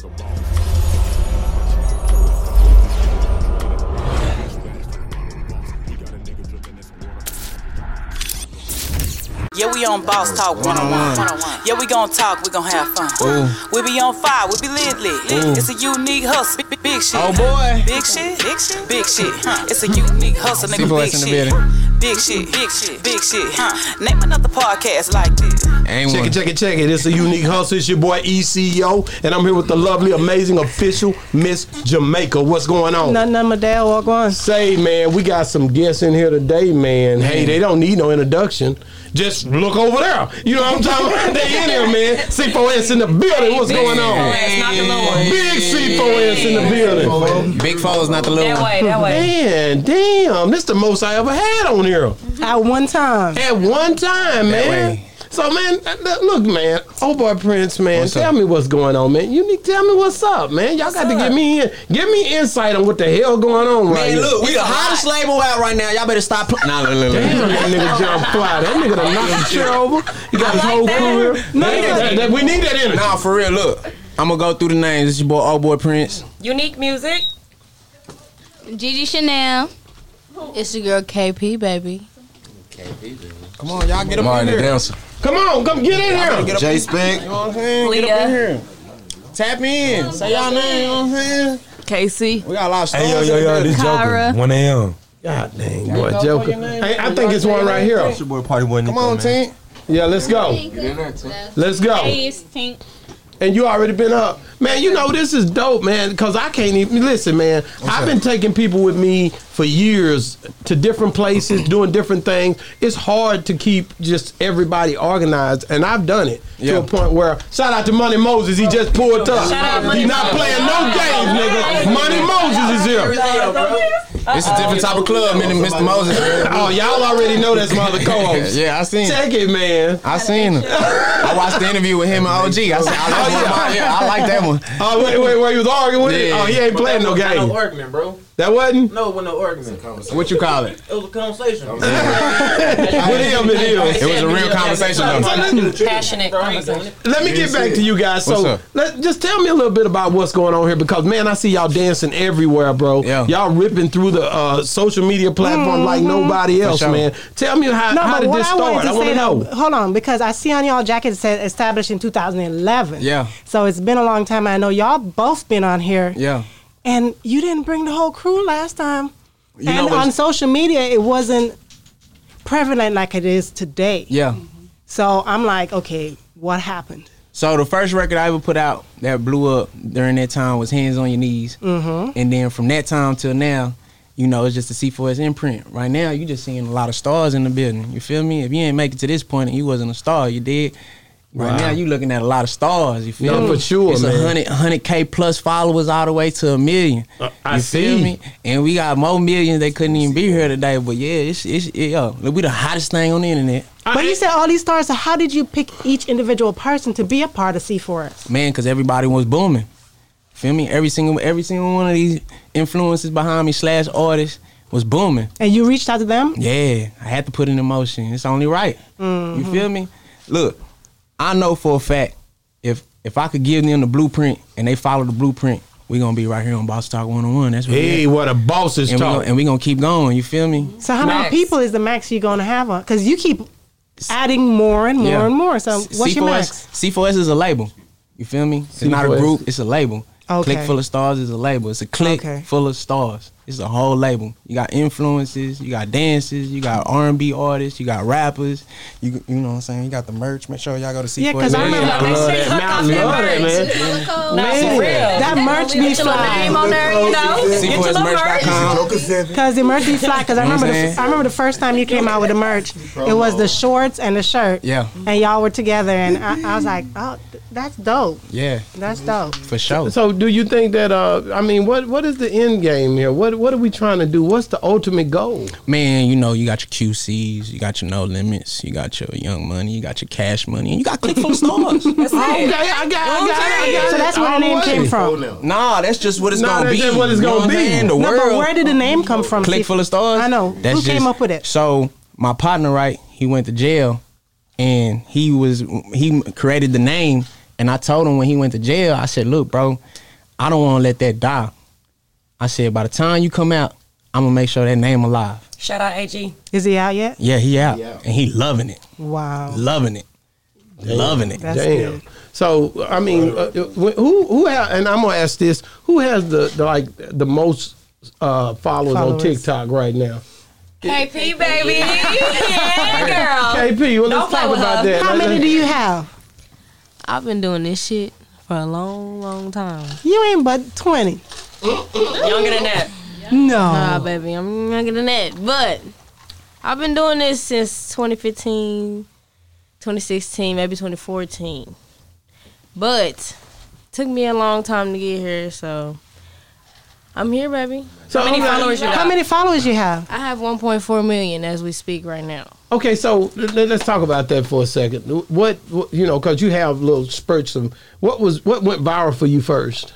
Yeah, we on Boss Talk 101. Yeah, we gon' talk, we gon' have fun. We be on fire, we be lit lit. It's a unique hustle, big, big shit. Oh, boy. Big shit, big shit, big shit. Huh. It's a unique hustle, nigga, C-Boys big shit. Big shit, big shit, big shit. Name another podcast like this. Ain't Check one. it, check it, check it. It's a unique hustle. It's your boy ECO, and I'm here with the lovely, amazing, official Miss Jamaica. What's going on? Nothing on my dad walk on. Say, man, we got some guests in here today, man. Hey, they don't need no introduction. Just look over there. You know what I'm talking about? They in here, man. C4S in the building. What's going on? Big C4S in the building. Big foes, not the little one. That way, that way. Man, damn, this the most I ever had on here At one time. at one time, That man. Way. So, man, uh, look, man, oh boy, Prince, man, What's tell up? me what's going on, man. You need tell me what's up, man. Y'all got to give me in, give me insight on what the hell going on right Man, here. look, we the hottest label out right now. Y'all better stop. Pl- nah, look, look, look. Damn, that nigga jump fly. That nigga done knocked the chair over. He got his whole career. No, that, that- we need that energy. Nah, for real, look. I'm gonna go through the names. It's your boy, old boy Prince. Unique music. Gigi Chanel. It's your girl KP, baby. KP, baby. Come on, y'all get up in Martin the here. dancer. Come on, come get in here. Get up Jay in Spink. You know what I'm saying? Get up in here. Tap in. Say y'all name. You know what I'm saying? Casey. We got a lot of stars. Hey yo yo yo, building. this Kyra. Joker. One a.m. God dang, boy, go Joker. for your name. Hey, I think it's one right here. Your boy Party Boy. Come on, team. Yeah, let's go. Let's go. Hey, it's Tink. And you already been up. Man, you know, this is dope, man, because I can't even listen, man. I've been taking people with me for years to different places, doing different things. It's hard to keep just everybody organized, and I've done it Yeah. to a point where shout out to Money Moses, he just pulled up. Shout He's not playing no games, nigga. Money Moses is here. It's a different type of club, man, than Mr. Moses. Oh, y'all already know that's my other co-host. Yeah, I seen it. Check it, man. I seen him. I watched the interview with him and OG. I said, I, that's oh, one of yeah, I like that one. Oh, wait, wait, where he was arguing with it? Oh, he ain't playing no game. No game. argument, bro. That wasn't? No, with no argument. What you call it? It was a conversation. With him, it is. It was a real conversation though. Passionate conversation. Let me get back to you guys. So, let, just tell me a little bit about what's going on here because, man, I see y'all dancing everywhere, bro. Yeah. Y'all ripping through the uh, social media platform like nobody else, sure. man. Tell me how, No, how but did this I start? wanted I want to know. hold on, because I see on y'all jacket it said established in 2011. Yeah. So it's been a long time. I know y'all both been on here. Yeah. And you didn't bring the whole crew last time. You and on social media, it wasn't prevalent like it is today. Yeah. So I'm like, okay, what happened? So the first record I ever put out that blew up during that time was Hands on Your Knees. Mm-hmm. And then from that time till now, you know, it's just a C4S imprint. Right now, you're just seeing a lot of stars in the building. You feel me? If you ain't make it to this point and you wasn't a star, you did. Right Wow. now, you looking at a lot of stars. You feel No, me? for sure, It's man. a hundred, hundred k plus followers all the way to a million. Uh, I you feel see. me? And we got more millions. They couldn't even be here today. But yeah, it's it's it, yo, we the hottest thing on the internet. But you said all these stars, so how did you pick each individual person to be a part of C4S? man, because everybody was booming. Feel me? Every single every single one of these influences behind me slash artists was booming. And you reached out to them? Yeah, I had to put it in motion. It's only right. Mm-hmm. You feel me? Look, I know for a fact if if I could give them the blueprint and they follow the blueprint, we gonna be right here on Boss Talk 101. That's what Hey, what a boss is and we, talking. gonna, and we gonna keep going. You feel me? So how many people is the max you're gonna have on? Because you keep adding more and more Yeah. and more. So what's your max? C4S is a label. You feel me? It's not a C4S. group. It's a label. Okay. Click full of stars is a label. It's a click Okay. full of stars. It's a whole label. You got influences. You got dances. You got R and B artists. You got rappers. You you know what I'm saying. You got the merch. Make sure y'all go to C4S. Yeah, 'cause I remember- I love that, man. I love that, man. Man, that merch be Get your little name on fly. there, you know. Get your little merch. Cause the merch be fly. Cause I You know what remember, I'm the, saying? I remember the first time you came out with the merch. It was the shorts and the shirt. Yeah. And y'all were together, and I, I was like, oh, that's dope. Yeah, That's dope. for sure. So, do you think that? Uh, I mean, what what is the end game here? What what are we trying to do? What's the ultimate goal? Man, you know, you got your QCs, you got your no limits, you got your young money, you got your cash money, and you got click full of stars. That's Okay, it. I got, it, I got, it, I got So it. that's where the name came from. nah, that's just what it's Nah, gonna that's be. just what it's You know gonna be. saying? The No, world. but where did the name come from? Click full of stars. I know. Who came up with it? So my partner, right? He went to jail, and he was he created the name And I told him when he went to jail, I said, look, bro, I don't want to let that die. I said, by the time you come out, I'm gonna make sure that name alive. Shout out AG. Is he out yet? Yeah, he out, and he loving it, Wow. loving it, loving it. That's Damn. good. So I mean, uh, uh, who who ha and I'm gonna ask this: Who has the, the like the most uh, followers, on TikTok right now? KP baby. yeah, girl. KP, well, Don't let's talk about her. that. How Let's- many do you have? I've been doing this shit for a long, long time. You ain't but 20. Younger than that. No. Nah, baby, I'm younger than that. But I've been doing this since 2015, 2016, maybe 2014. But took me a long time to get here, so I'm here, baby. So, How many followers you How many followers you have? I have 1.4 million as we speak right now. Okay, so let- let's talk about that for a second. What, what you know, because you have little spurts of what was what went viral for you first.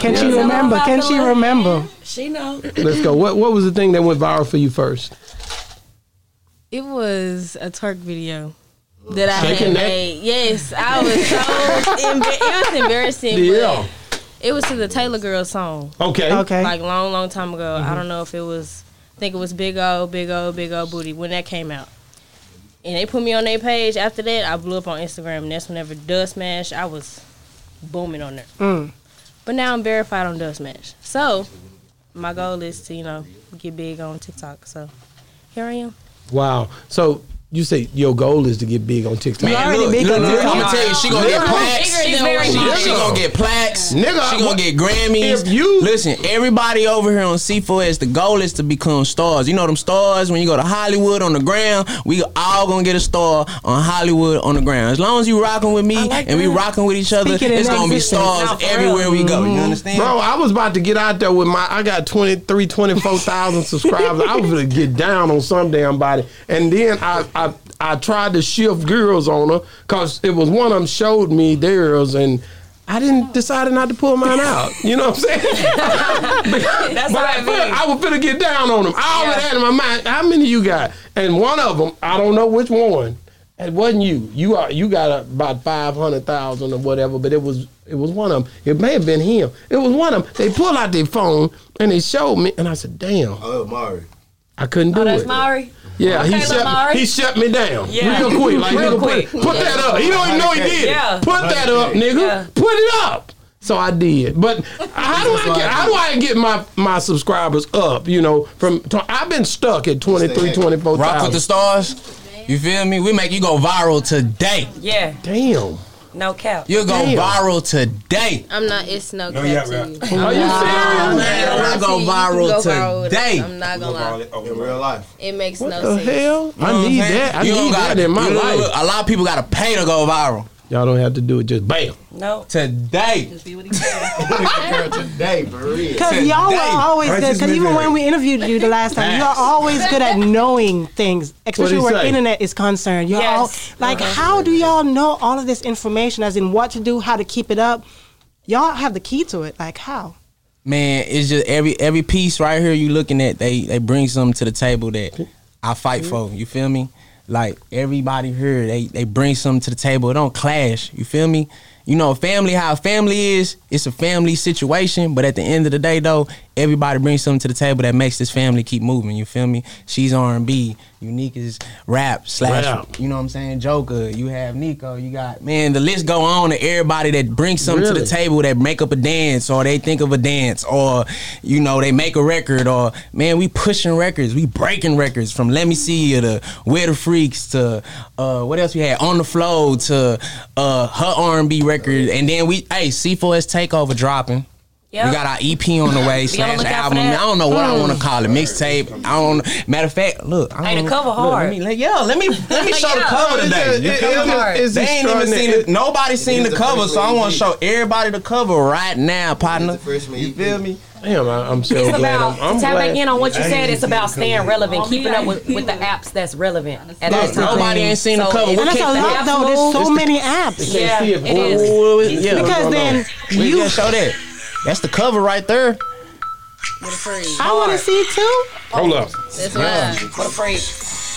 Can she remember? Can she remember? She know. Let's go. What what was the thing that went viral for you first? It was a twerk video that I Shaking had that? made. Yes, I was so embar- it was embarrassing. Yeah. It was to the Taylor Girl song. Okay. Okay. like long, long time ago. I don't know if it was. I think it was Big O, Big O, Big O Booty when that came out. And they put me on their page. After that, I blew up on Instagram, and that's whenever Dubsmash, I was booming on there. Mm. But now I'm verified on Dubsmash. So my goal is to you know get big on TikTok. So here I am. Wow. So you say your goal is to get big on TikTok. Man, already look, look, look, I'm gonna tell you, she gonna get plaques. She's very She, big. she gonna get plaques. Nigga, she gonna get Grammys. If you- listen, everybody over here on C4S, the goal is to become stars. You know them stars when you go to Hollywood on the ground. We all gonna get a star on Hollywood on the ground. As long as you rocking with me and we rocking with each other, Speak it it's gonna be stars No, for everywhere we go. You mm-hmm. understand? Bro, I was about to get out there with my. I got 23, 24,000 subscribers. I was gonna get down on some damn body, and then I I, I tried to shift girls on her because it was one of them showed me theirs, and I didn't decided not to pull mine out. You know what I'm saying? That's But what I, I mean. I was finna get down on them. I already Yeah. had in my mind how many you got, and one of them I don't know which one. It wasn't you. You are you got about five hundred thousand or whatever, but it was it was one of them. It may have been him. It was one of them. They pulled out their phone and they showed me, and I said, "Damn, Oh, Mari. I couldn't oh, do it. Oh, that's it." Mari. Yeah, he shut Lamari. he shut me down Yeah. real quick. Like Real nigga, quick. put, put that up. He don't even know he did it. Yeah. Put that up, nigga. Yeah. Put it up. So I did. But how do I get how do I get my my subscribers up? You know, from I've been stuck at 23, 24 Rock with the stars. You feel me? We make you go viral today. Yeah. Damn. No cap. You'll go Damn. viral today. I'm not. It's no cap yeah, to yeah. you. Are you serious? Man, I we'll go see you can viral go viral today. I'm not gonna lie. In real life. It makes What no the sense. hell? You know I need that. I You need that in my life. A lot of people got to pay to go viral. Y'all don't have to do it just bam. No. Today. Today, for real. Because y'all were always good. Because even when we interviewed you the last time, you are always good at knowing things, especially he where say? internet is concerned. You're Yes. all like, uh-huh. how do y'all know all of this information? As in, what to do, how to keep it up. Y'all have the key to it. Like how? Man, it's just every every piece right here you looking at, they they bring something to the table that I fight for. You feel me? Like everybody here, they they bring something to the table. It don't clash. You feel me? You know, family, how family is, it's a family situation. But at the end of the day, though, everybody brings something to the table that makes this family keep moving. You feel me? She's R and B. Unique is rap slash. Rap. You know what I'm saying? Joker. You have Nico. You got man. The list go on. To everybody that brings something to the table that make up a dance or they think of a dance or you know they make a record or man we pushing records we breaking records from let me see you to where the freaks to uh what else we had on the flow to uh her R&B record and then we hey C4S takeover dropping Yep. we got our EP on the way Be on the slash album. I don't know what I want to call it. Mixtape. I don't. Matter of fact, look. I Hey, the cover look, hard. Let me, let, yeah, let me let me show the cover today. You It- feel it- me? it's They ain't even seen extraordinary. it. Nobody seen the the cover, so I want to show everybody the cover right now, partner. the first You you feel me? Damn, I, I'm so It's glad. about I'm, I'm to tap back in on what you said. It's about staying relevant, keeping up with, with the apps that's relevant at that time. Nobody ain't seen the So cover. it's- What And that's can- a lot, though. There's so many apps. Yeah, it. it is. Because then We you, just show that. That's the cover right there. With a freeze. I want to see too. Hold up. That's right. What a freak.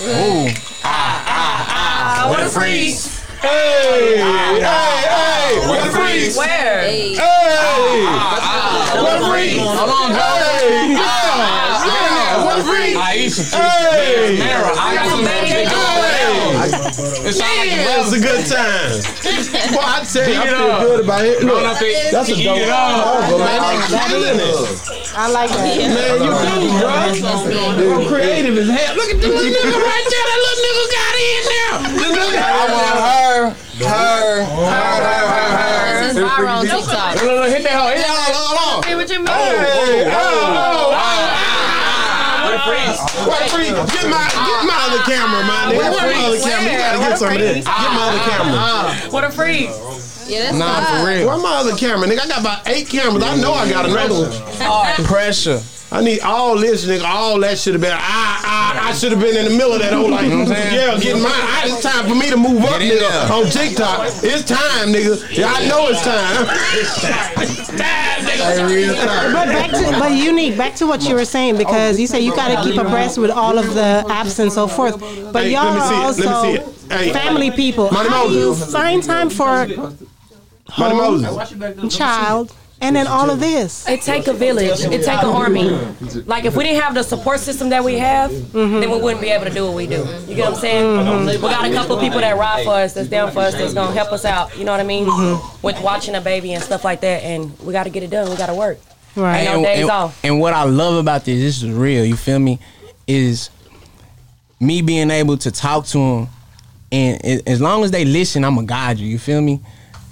Ooh, Ah, ah, ah. what a freeze. Hey, hey, ah, hey, what a freak. Where? Hey, what a freak. Hold on, Hey, yeah, yeah, what a freak. Aisha, Hey, Mara, I got some bad shit hey. It's all like Yeah, it was a good time. Boy, I tell you, I Eat it feel up. good about it. Look, up there. that's a Eat dope it up. offer, man. They killing it. I like that. Man, you do, bro. You're creative as hell. Look at this little nigga right there. That little nigga got in there. This nigga- I want her, her, her, her, her, her. This is viral on TikTok. Look, look, look, hit that hoe, hit that hoe, hold on. Hey, what you mean? Oh, oh, oh. Hey, oh, oh, What a freeze. What a freak. Get my, get my ah. other camera, man. Nigga. Get my other camera. You gotta get some of this. Get my other camera. Ah. What a freak. Yeah, that's Nah, for real. Where my other camera, nigga? I got about eight cameras. I know I got another one. Pressure. I need all this, nigga. All that should have been. I, I, I should have been in the middle of that whole like, yeah, getting mine. I, it's time for me to move up, nigga, there. on TikTok. It's time, nigga. Yeah, I know it's time. it's time, nigga. But back to but unique. Back to what you were saying because you say you got to keep abreast with all of the apps and so forth. But Hey, y'all let me see are it. Let me also it. Hey. family people. Money How do you find time for Money home, Moses. child, and then all of this? It take a village. It take an army. Like if we didn't have the support system that we have, mm-hmm. then we wouldn't be able to do what we do. You get what I'm saying? We got a couple people that ride for us, that's down for us, that's gonna help us out. You know what I mean? Mm-hmm. With watching a baby and stuff like that, and we got to get it done. We got to work. Right. Ain't no days and, off. and what I love about this, this is real. You feel me? Is me being able to talk to them, and a- as long as they listen, I'm gonna guide you. You feel me?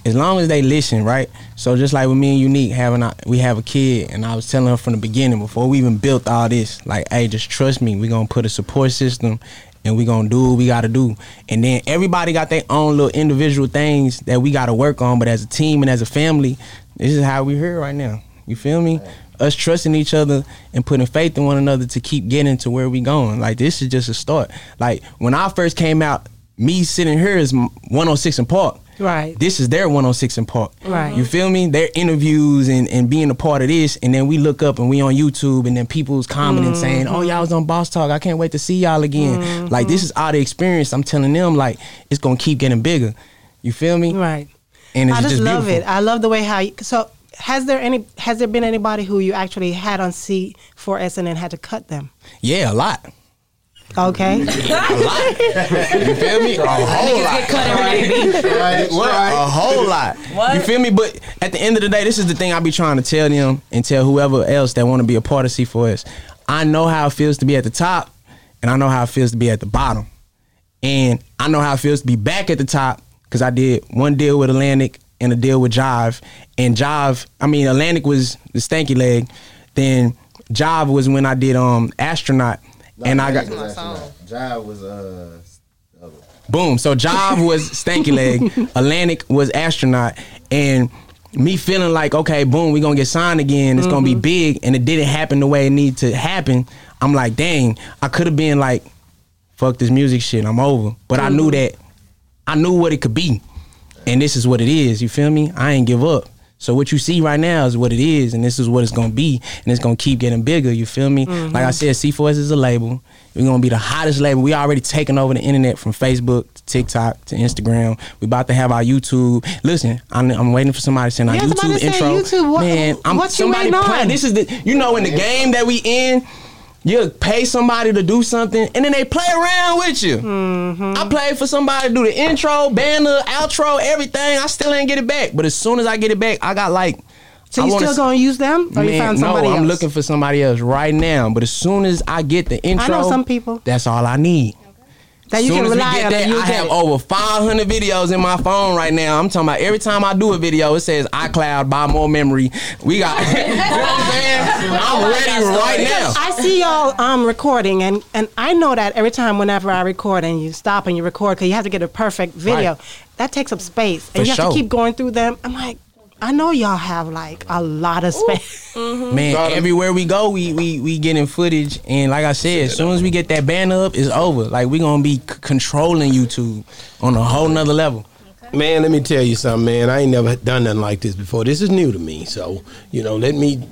As long as they listen, right? So just like with me and Unique having, a, we have a kid, and I was telling her from the beginning before we even built all this, like, hey, just trust me. We gonna put a support system, and we gonna do what we gotta do. And then everybody got their own little individual things that we gotta work on. But as a team and as a family, this is how we here right now. You feel me? Us trusting each other and putting faith in one another to keep getting to where we going. Like this is just a start. Like when I first came out, me sitting here is 106 & Park. Right. This is their 106 & Park. Right. You feel me? Their interviews and, and being a part of this, and then we look up and we on YouTube, and then people's commenting mm-hmm. saying, "Oh, y'all was on Boss Talk. I can't wait to see y'all again." Mm-hmm. Like this is all the experience. I'm telling them like it's gonna keep getting bigger. You feel me? Right. And it's I just, love beautiful. it. I love the way how. You, so has there any has there been anybody who you actually had on C4S and had to cut them? Yeah, a lot. Okay. You feel me? A whole lot. Cut every day. What? A whole lot. What? You feel me? But at the end of the day, this is the thing I be trying to tell them and tell whoever else that want to be a part of C4S. I know how it feels to be at the top, and I know how it feels to be at the bottom. And I know how it feels to be back at the top because I did one deal with Atlantic and a deal with Jive. And Jive, I mean, Atlantic was the stanky leg. Then Jive was when I did um astronaut. And I got Jive was uh Boom. So Job was stanky leg. Atlantic was astronaut. And me feeling like, okay, boom, we gonna get signed again. It's gonna be big, and it didn't happen the way it needed to happen. I'm like, dang, I could have been like, fuck this music shit, I'm over. But I knew that I knew what it could be. And this is what it is. You feel me? I ain't give up. So what you see right now is what it is, and this is what it's gonna be, and it's gonna keep getting bigger. You feel me? Mm-hmm. Like I said, C4S is a label. We're gonna be the hottest label. We already taking over the internet from Facebook to TikTok to Instagram. We about to have our YouTube. Listen, I'm, I'm waiting for somebody to send our Yeah, YouTube intro. YouTube. What- Man, I'm what somebody playing. This is the you know in the game that we in. You pay somebody to do something, and then they play around with you. Mm-hmm. I paid for somebody to do the intro, banner, outro, everything. I still ain't get it back. But as soon as I get it back, I got like. So I you still s- gonna use them, or you found somebody no, else? I'm looking for somebody else right now. But as soon as I get the intro, I know some people. That's all I need. That you soon can as we rely get on. that, I have it. over 500 videos in my phone right now. I'm talking about every time I do a video, it says iCloud buy more memory. We got, you know I'm saying? I'm ready right now. I see y'all um recording, and and I know that every time whenever I record and you stop and you record because you have to get a perfect video, Right. that takes up space, For and you have sure. to keep going through them. I'm like, I know y'all have like a lot of space. Man, everywhere we go, we we we getting footage, and like I said, as soon as we get that banner up, it's over. Like we gonna be c- controlling YouTube on a whole nother level. Man, let me tell you something, man. I ain't never done nothing like this before. This is new to me. So, you know, let me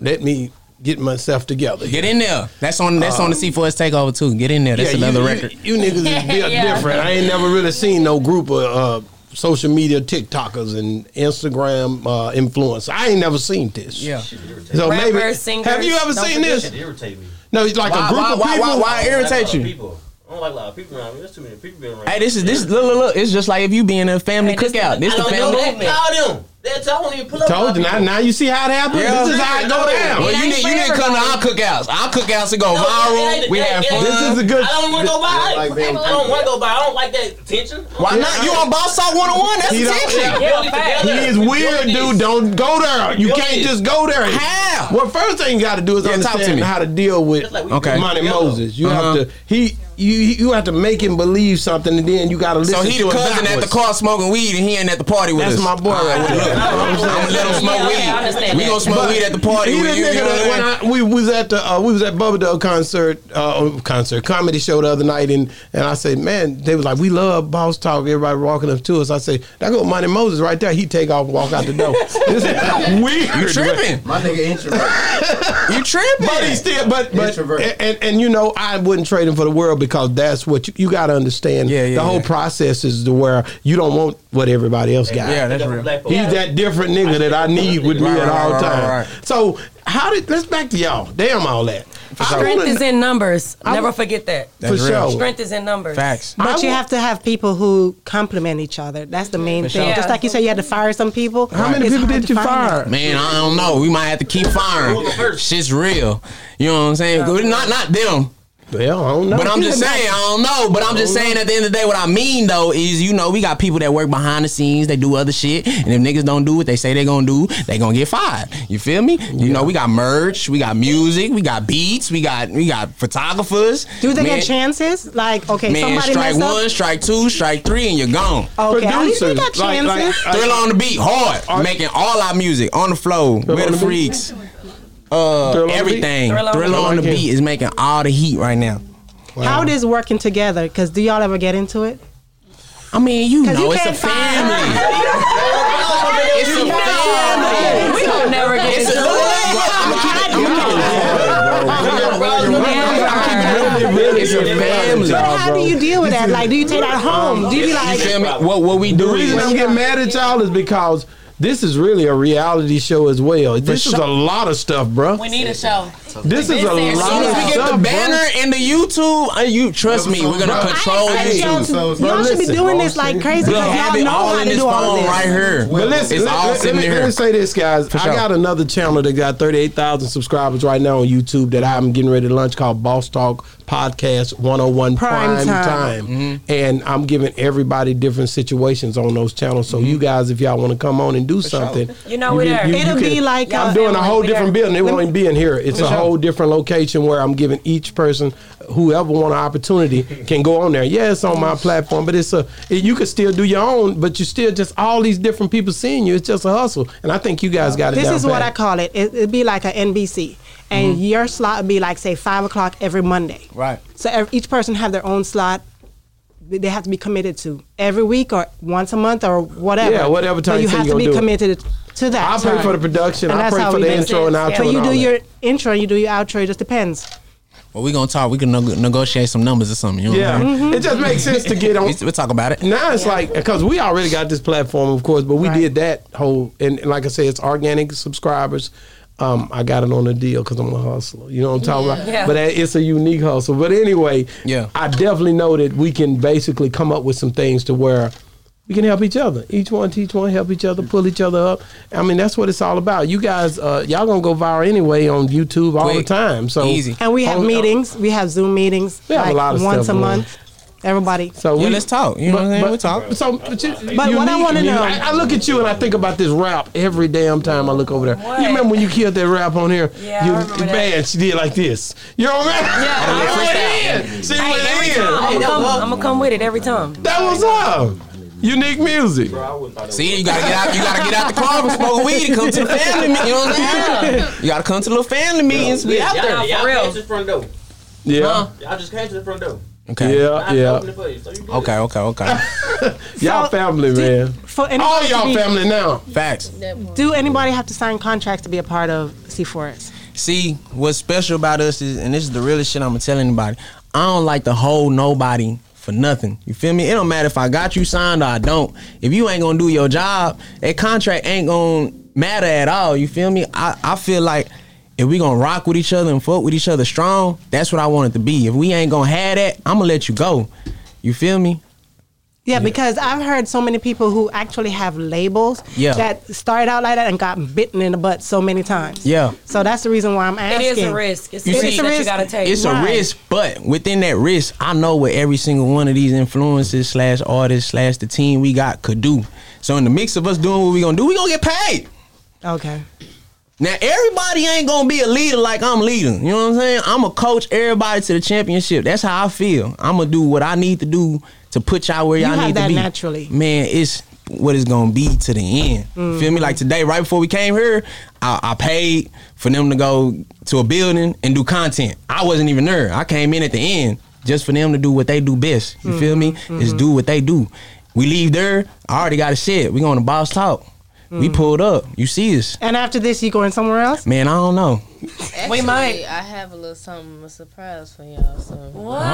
let me get myself together. Get in there. That's on. That's on the C4S takeover too. Get in there. That's Yeah, another you, record. You, you niggas is built Yeah. different. I ain't never really seen no group of uh, social media TikTokers and Instagram uh, influencers. I ain't never seen this. Yeah. So Rappers, maybe singers, have you ever don't seen this? Irritate me. No, it's like Why- a group why- of why- people. why- why I don't irritate like a lot of you? People. I don't like a lot of people around me. There's too many people being around. Hey, this is this. Look, look, look. It's just like if you be in a family Hey, this- cookout. This I the don't know family. that. Call them. That's I won't even pull up. Told you now. Now you see how it happens. Yeah. This is how it go down. Well, you need you need to come to our cookouts. Our cookouts will go viral. We have fun. This is a good. I don't want to go by. I, Like I don't want to go by. I don't like that attention. Why not? You on Boss Talk 101? That's He don't- attention. yeah. Build it He is weird, dude. this. Don't go there. You can't this. just go there. How? Well, first thing you got to do is Yeah, understand how to deal with like Okay. build Monty. Moses. You Uh-huh. have to he you you have to make him believe something, and then you got to listen So he the it cousin at the car smoking weed, and he ain't at the party with That's us. That's my boy All right well, there. look, You know what I'm I'm gonna let him Yeah, smoke yeah, I weed. understand We that. gonna smoke weed at the party He with the you. you nigga know that what I mean? when I, we was at the uh, we was at Bubba Dub concert uh, concert comedy show the other night and and I said man they was like we love boss talk everybody walking up to us I say that go Money Moses right there he take off and walk out the door this is weird You tripping? My nigga introvert. You tripping? But he still, but but and, and and you know, I wouldn't trade him for the world because that's what you, you got to understand. Yeah, yeah, the whole yeah. process is to where you don't want what everybody else got. Yeah, that's real. black folks. He's that different nigga that I need with me Right, at right, all right, times. right, right. So how did let's back to y'all. Damn all that. I Strength wanna- is in numbers. I- Never forget that. for That's real. sure. Strength is in numbers. Facts. But I you wa- have to have people who complement each other. That's the main thing. sure. Just like you said, you had to fire some people. How many It's people did you find fire? them. Man, I don't know. We might have to keep firing. Shit's real. You know what I'm saying? Uh, not not them. Well, I don't know. But I'm just saying, I don't know. But I'm just saying, at the end of the day, what I mean though is, you know, we got people that work behind the scenes. They do other shit, and if niggas don't do what they say they gonna do, they gonna get fired. You feel me? You know, we got merch, we got music, we got beats, we got we got photographers. Do they man, get chances? Like, okay, Man, somebody strike messed one, up. strike two, strike three, and you're gone. Okay, at least they Producers, got like- chances. like- Thriller on the beat, hard, making all our music on the flow, Thriller with on the the beat? freaks, uh, Thriller everything. Thriller on the Thriller Beat. on the beat is making all the heat right now. How it is working together? Because do y'all ever get into it? I mean, you 'Cause know, you it's a family. it's a family. We don't never get It's into a It's a family. How do you deal with that? Like, do you take that home? Do you be like. What what we do? The reason I'm getting mad at y'all is because this is really a reality show as well. This is a lot of stuff, bro. We need a show. This is a As as lot soon of as we get stuff, the bro. banner and the YouTube, uh, you trust me, we're gonna Bro, control I think y'all, should- y'all should be doing this like crazy We have y'all it know all how in to this do all phone this. right here. But listen, it's let, all let- let sitting me, let here. me say this, guys. I got another channel that got 38,000 subscribers right now on YouTube that I'm getting ready to launch called Boss Talk Podcast 101 Prime, Prime Time. Time. Mm-hmm. And I'm giving everybody different situations on those channels. So you guys, if y'all want to come on and do something, You know we're there. It'll be like I'm uh, doing a whole different there. building. It won't even be in here. It's a whole different location where I'm giving each person, whoever want an opportunity, can go on there. Yeah, it's on my platform, but it's a it, you could still do your own, but you still just all these different people seeing you. It's just a hustle, and I think you guys got it. This down is what I call it. it it'd be like an NBC, and Mm-hmm. your slot would be like say five o'clock every Monday. Right. So ev each person have their own slot. That They have to be committed to every week or once a month or whatever. Yeah, whatever time But you you say have you to gonna be do it. committed to that. I'll pay time. for the production. And I'll that's pay for the make intro and sense. outro. So you and do all your that. intro, you do your outro. It just depends. Well, we gonna talk. We can neg- negotiate some numbers or something. You know Yeah, what I mean? it just makes sense to get on. We- We'll talk about it. Now it's like because we already got this platform, of course, but we Right. did that whole and, and like I said, it's organic subscribers. Um, I got it on a deal because I'm a hustler. You know what I'm talking about? Yeah. But it's a unique hustle. But anyway, Yeah. I definitely know that we can basically come up with some things to where we can help each other. Each one teach one, help each other, pull each other up. I mean, that's what it's all about. You guys, uh, y'all gonna go viral anyway on YouTube all Quick. the time. So Easy. And we have Oh, meetings. We have Zoom meetings. We have a like lot of once stuff a going. month. Everybody. So Yeah, we, let's talk. You know what I'm saying? We'll talk. So, but, you, But what I wanna know- I, I look at you and I think about this rap every damn time I look over there. What? You remember when you killed that rap on here? Yeah, I you, remember that. Man, she did like this. You know what I mean? Yeah, I went in. She Hey, every went time I'm in. gonna come, I'm gonna come with it every time. That was up. Unique music. See, you gotta get out. You gotta get out the car and smoke weed and come to the family. meeting. You know what I'm saying? You gotta come to the little family meetings. We out Y'all, y'all for real. came to the front door. Yeah. Y'all just came to the front door. Okay. Yeah, I yeah. opened it for you, so Okay. Okay. Okay. Y'all So, family, do- man. For All anybody to y'all be- family now. Facts. Do anybody have to sign contracts to be a part of C4S? See, what's special about us is, and this is the realest shit I'm gonna tell anybody. I don't like to hold nobody for nothing. You feel me? It don't matter if I got you signed or I don't. If you ain't gonna do your job, that contract ain't gonna matter at all. You feel me? I, I feel like if we gonna rock with each other and fuck with each other strong, that's what I want it to be. If we ain't gonna have that, I'm gonna let you go. You feel me? Yeah, because I've heard so many people who actually have labels Yeah. that started out like that and got bitten in the butt so many times. Yeah. So that's the reason why I'm It asking. It is a risk. It's You a see- risk that you gotta take. It's a risk, but within that risk, I know what every single one of these influencers slash artists slash the team we got could do. So in the mix of us doing what we gonna do, we gonna get paid. Okay. Now everybody ain't gonna be a leader like I'm leading. You know what I'm saying? I'm gonna coach everybody to the championship. That's how I feel. I'm gonna do what I need to do to put y'all where You y'all have need to be. naturally. Man, it's what it's gonna be to the end. Feel me? Mm-hmm. Like today, right before we came here, I, I paid for them to go to a building and do content. I wasn't even there. I came in at the end just for them to do what they do best. You feel me? Mm-hmm. Is do what they do. We leave there. I already got a shit. We going to boss talk. We mm. pulled up. You see us. And after this, you going somewhere else? Man, I don't know. Actually, might. I have a little something, a surprise for y'all. So. What? Go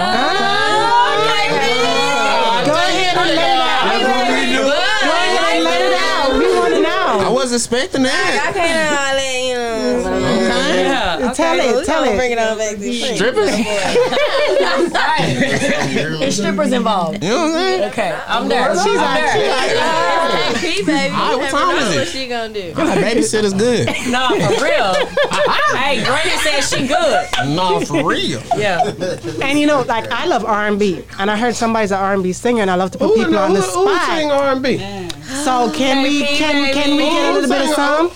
ahead and let it out. Go ahead and let it out. We want to know. I know. was expecting that. I can't let you know. Okay. Yeah. Tell it. Tell it. Bring it on back to Strippers? There's strippers involved. You know what I'm saying? Okay, I'm there. She's I'm out. there. She's out. Hey, baby. All right, you what time is it? What she gonna do? Like, babysitter's good. no, for real. Uh-huh. hey, Granny said she good. no, for real. Yeah. And you know, like I love R and B, and I heard somebody's an R and B singer, and I love to put Who, people who, on the who, who sing spot. R&B? So can we can can we get a little bit of Who some?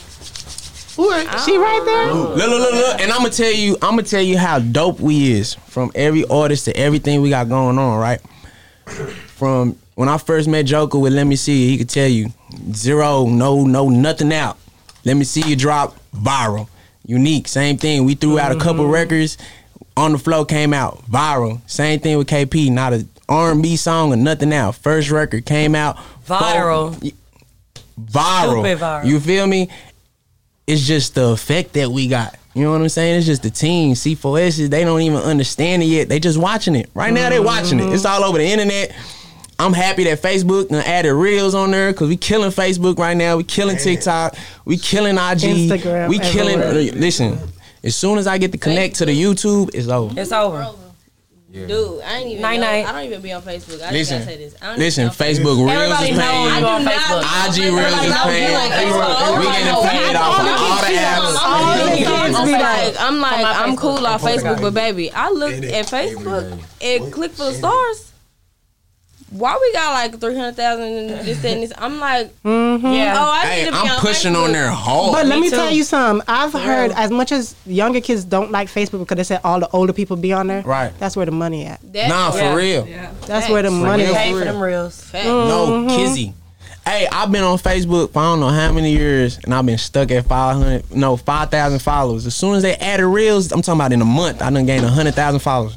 Who? She right oh, there. Look, look, look, look. And I'm gonna tell you, I'm gonna tell you how dope we is from every artist to everything we got going on, right? From when I first met Joker with Let Me See, he could tell you zero, no, no, nothing out. Let me see you drop viral, unique. Same thing. We threw out a couple mm-hmm. records. On the flow came out viral. Same thing with KP. Not a R&B song or nothing out. First record came out Viral. viral. Viral. You feel me? It's just the effect that we got. You know what I'm saying? It's just the team. C4S, they don't even understand it yet. They just watching it. Right now, they watching it. It's all over the internet. I'm happy that Facebook done added reels on there because we killing Facebook right now. We killing TikTok. We killing IG. Instagram, We killing. everywhere. Listen, as soon as I get to connect to the YouTube, it's over. It's over. Dude, I ain't even. Night, know- night. I don't even be on Facebook. I Listen, just gotta say this. I don't Listen, even Facebook reels is knows paying. I do not- IG reels is Everybody paying. knows you on Facebook. We getting paid off of all the apps. All the kids I'm be like, like, I'm like, I'm cool off Facebook, Facebook. but baby, I looked at Facebook and click for the stars. Why we got like three hundred thousand and this and this? I'm like, mm-hmm. Yeah. oh, I Hey, need to be I'm on pushing Facebook. on there hard. But let Me me tell you something. I've heard as much as younger kids don't like Facebook because they said all the older people be on there. Right. That's where the money at. That- Nah, for Yeah. real. That's where the money real. at. Pay for them reels. Fact. Mm-hmm. No, Kizzy. Hey, I've been on Facebook for I don't know how many years, and I've been stuck at 500, no, 5,000 followers. As soon as they added Reels, I'm talking about in a month, I done gained 100,000 followers.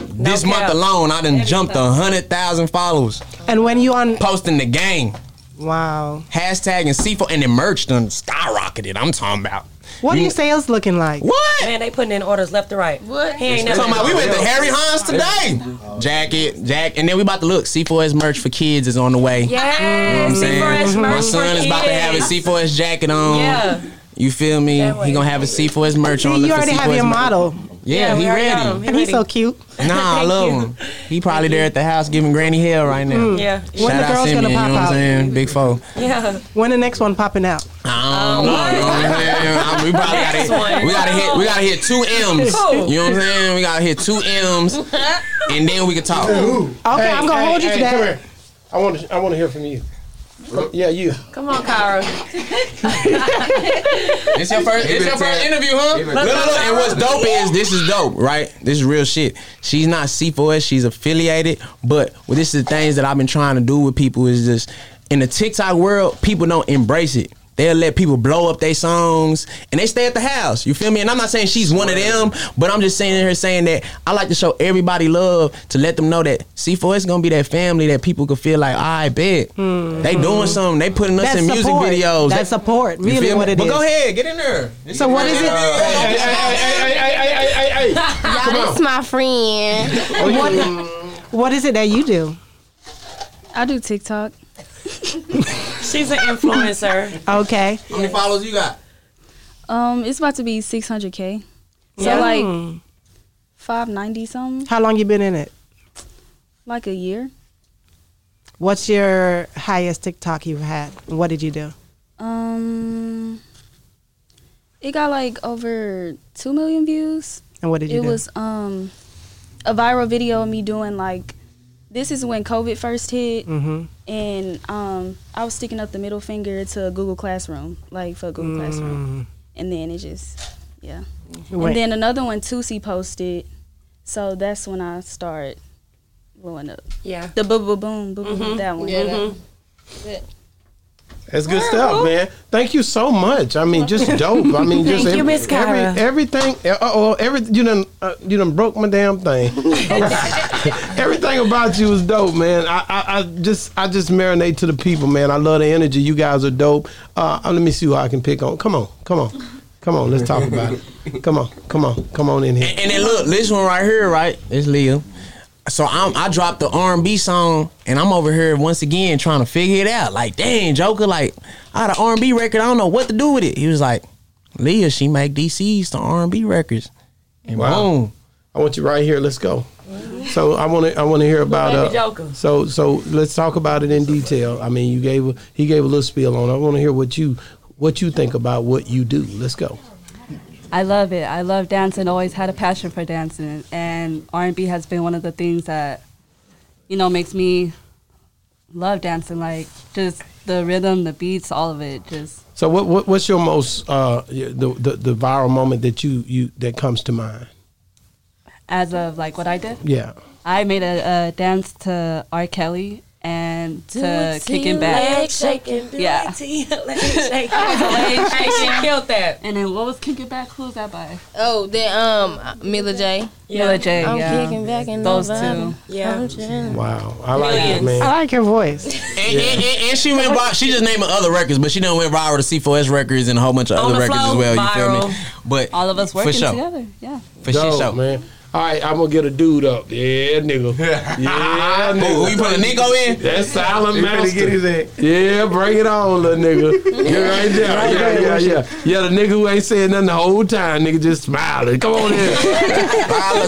This month cap. alone, I done jumped a 100,000 followers. And when you on, Posting the game, wow, hashtag and C4, and the merch done skyrocketed. I'm talking about. what are your sales looking like? What? Man, they putting in orders left to right. What? He ain't never. Talking about we went to Harry Hines today. Jacket, Jack, and then we about to look. C4S merch for kids is on the way. Yeah, You know what I'm? My son is about to have his. C4S jacket on. Yeah. You feel me? He gonna have his C4S merch on. See, Look you for already have C4S your merch. model, Yeah, we he already got ready. him. He and he's so cute. Nah, I love you. him. He probably there at the house giving Granny hell right now. Mm, yeah. When Shout the out girl's Simeon, gonna you pop know what I'm out? saying? Big foe. Yeah. When the next one popping out? I don't know. You know what I'm saying? Uh, I- We probably gotta hit, we gotta hit we gotta hit two M's. Cool. You know what I'm saying? We gotta hit two M's and then we can talk. Okay, I'm gonna hold you to come that. here. I want to. I want to hear from you. Come- Yeah, you. Come on, Kyra. It's your first. It's your first interview, huh? Look, look, look. And what's dope is this is dope, right? This is real shit. She's not C4S. She's affiliated, but well, this is the things that I've been trying to do with people is just in the TikTok world, people don't embrace it. They'll let people blow up their songs and they stay at the house. You feel me? And I'm not saying she's one of them, but I'm just saying her saying that I like to show everybody love to let them know that C4 is gonna be that family that people could feel like I bet mm-hmm. they doing something. They putting us That's in music videos. That support really what it but is. go ahead, get in there. It's so what is it? Hey, Y'all, my friend. what, what is it that you do? I do TikTok. She's an influencer. Okay. How many followers you got? Um, it's about to be 600k. So Yeah. like 590 something, How long you been in it? like a year. What's your highest TikTok you've had? What did you do? Um, it got like over two million views. And what did you it do? It was um a viral video of me doing like this is when COVID first hit, Mhm. and um I was sticking up the middle finger to Google Classroom, like for Google Classroom, and then it just yeah. Wait. And then another one Tusi posted, so that's when I started blowing up. Yeah. The boom boom boom boom boom that one. Yeah, Mm-hmm. that- That's good stuff, man. Thank you so much. I mean, just dope. I mean, just Thank you, Miss Kyra. every, everything. Uh oh, every you done uh, you done broke my damn thing. everything about you is dope, man. I, I I just I just marinate to the people, man. I love the energy. You guys are dope. Uh, uh, let me see who I can pick on. Come on, come on, come on. Let's talk about it. Come on, come on, come on in here. And then look, this one right here, right? It's Leo. So I'm, I dropped the R&B song, and I'm over here once again trying to figure it out. Like, dang, Joker, like, I had an R&B record. I don't know what to do with it. He was like, Leah, she make DCs to R&B records. And Wow. boom. I want you right here. Let's go. So I want to I want to hear about baby uh, Joker. so so let's talk about it in detail. I mean, you gave he gave a little spiel on. it. I want to hear what you what you think about what you do. Let's go. I love it. I love dancing. Always had a passion for dancing, and R and B has been one of the things that, you know, makes me love dancing. Like just the rhythm, the beats, all of it. Just So what, what what's your most uh the, the the viral moment that you you that comes to mind? as of like what I did, Yeah. I made a, a dance to R. Kelly and Do to it till Kicking your Back. legs shaking. Do Yeah. it till your legs shaking. Hey, killed that. And then what was Kicking Back? Who was that by? Oh, then um, Mila J. Mila J. I'm yeah. kicking back in Those November. two. Yeah. I'm chilling. Wow. I like it, man. I like your voice. And, and, and, and she went viral. She just naming other records, but she done went viral to C4S records and a whole bunch of On other records flow, as well. You feel me? But All of us for working sure. together. Yeah. For shit Dope, show. man. All right, I'm gonna get a dude up. Yeah, nigga. Yeah, Who, nigga. who you putting Nico in? That's silent He master. get his. Yeah, bring it on, little nigga. You're right there. Yeah, yeah, yeah. Yeah, the nigga who ain't saying nothing the whole time, nigga just smiling. Come on in.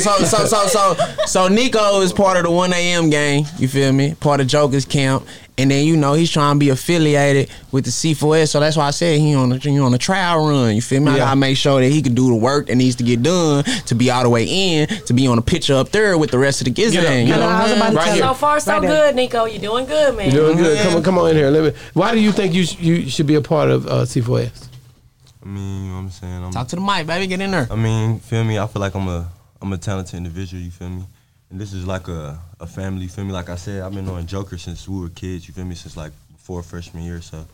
So, so, so, so, so Nico is part of the 1 a.m. gang. You feel me? Part of Joker's camp. And then you know he's trying to be affiliated with the C4S, so that's why I said he on the he on the trial run. You feel me? I Yeah. gotta make sure that he can do the work that needs to get done to be all the way in, to be on the picture up there with the rest of the kids. Get up, gang, get you know up. what I was I'm about to Right tell here. you. So far, so Right good, Nico. You're doing good, man. You're doing good. Yeah. Come on, come on in here. Let me. Why do you think you sh- you should be a part of uh, C4S? I mean, you know what I'm saying? I'm, Talk to the mic, baby. Get in there. I mean, feel me? I feel like I'm a I'm a talented individual. You feel me? And this is like a, a family. You feel me? Like I said, I've been on Joker since we were kids. You feel me? Since like before freshman year. So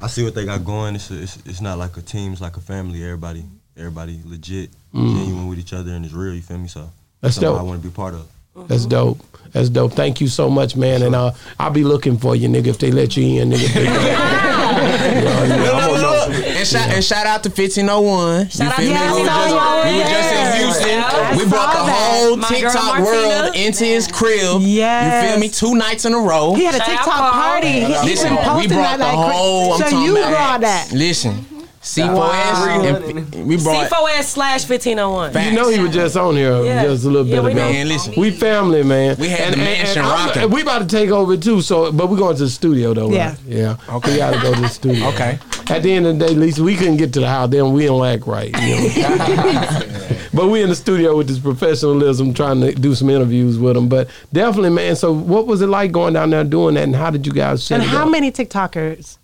I see what they got going. It's a, it's, it's not like a team. It's like a family. Everybody everybody legit, genuine with each other, and it's real. You feel me? So That's something dope. I want to be part of. That's dope. That's dope. Thank you so much, man. And uh, I'll be looking for you, nigga, if they let you in, nigga. Yeah, yeah, I'm Look, gonna look, know. look. And shout, and shout out to 1501. Shout out to me? We were y'all. just, we were just in there. Houston. Yeah. we brought the whole My TikTok world into his crib. Yes. You feel me? Two nights in a row. He had a TikTok party. He, he Listen, been we posting brought that the like whole. I'm crazy. So you about, brought that. Listen, C4S. and we brought. C4S slash 1501. Facts. You know he was just on here Yeah. just a little Yeah, bit we ago. Man, listen. We family, man. We had the mansion I'm- rocking. We about to take over too. So, but we're going to the studio though. Yeah. right? yeah. Okay. We got to go to the studio. Okay. At the end of the day, Lisa, we couldn't get to the house. Then we don't act right. You know? but we in the studio with this professionalism, trying to do some interviews with them. But definitely, man. So, what was it like going down there doing that, and how did you guys set And how up? many TikTokers?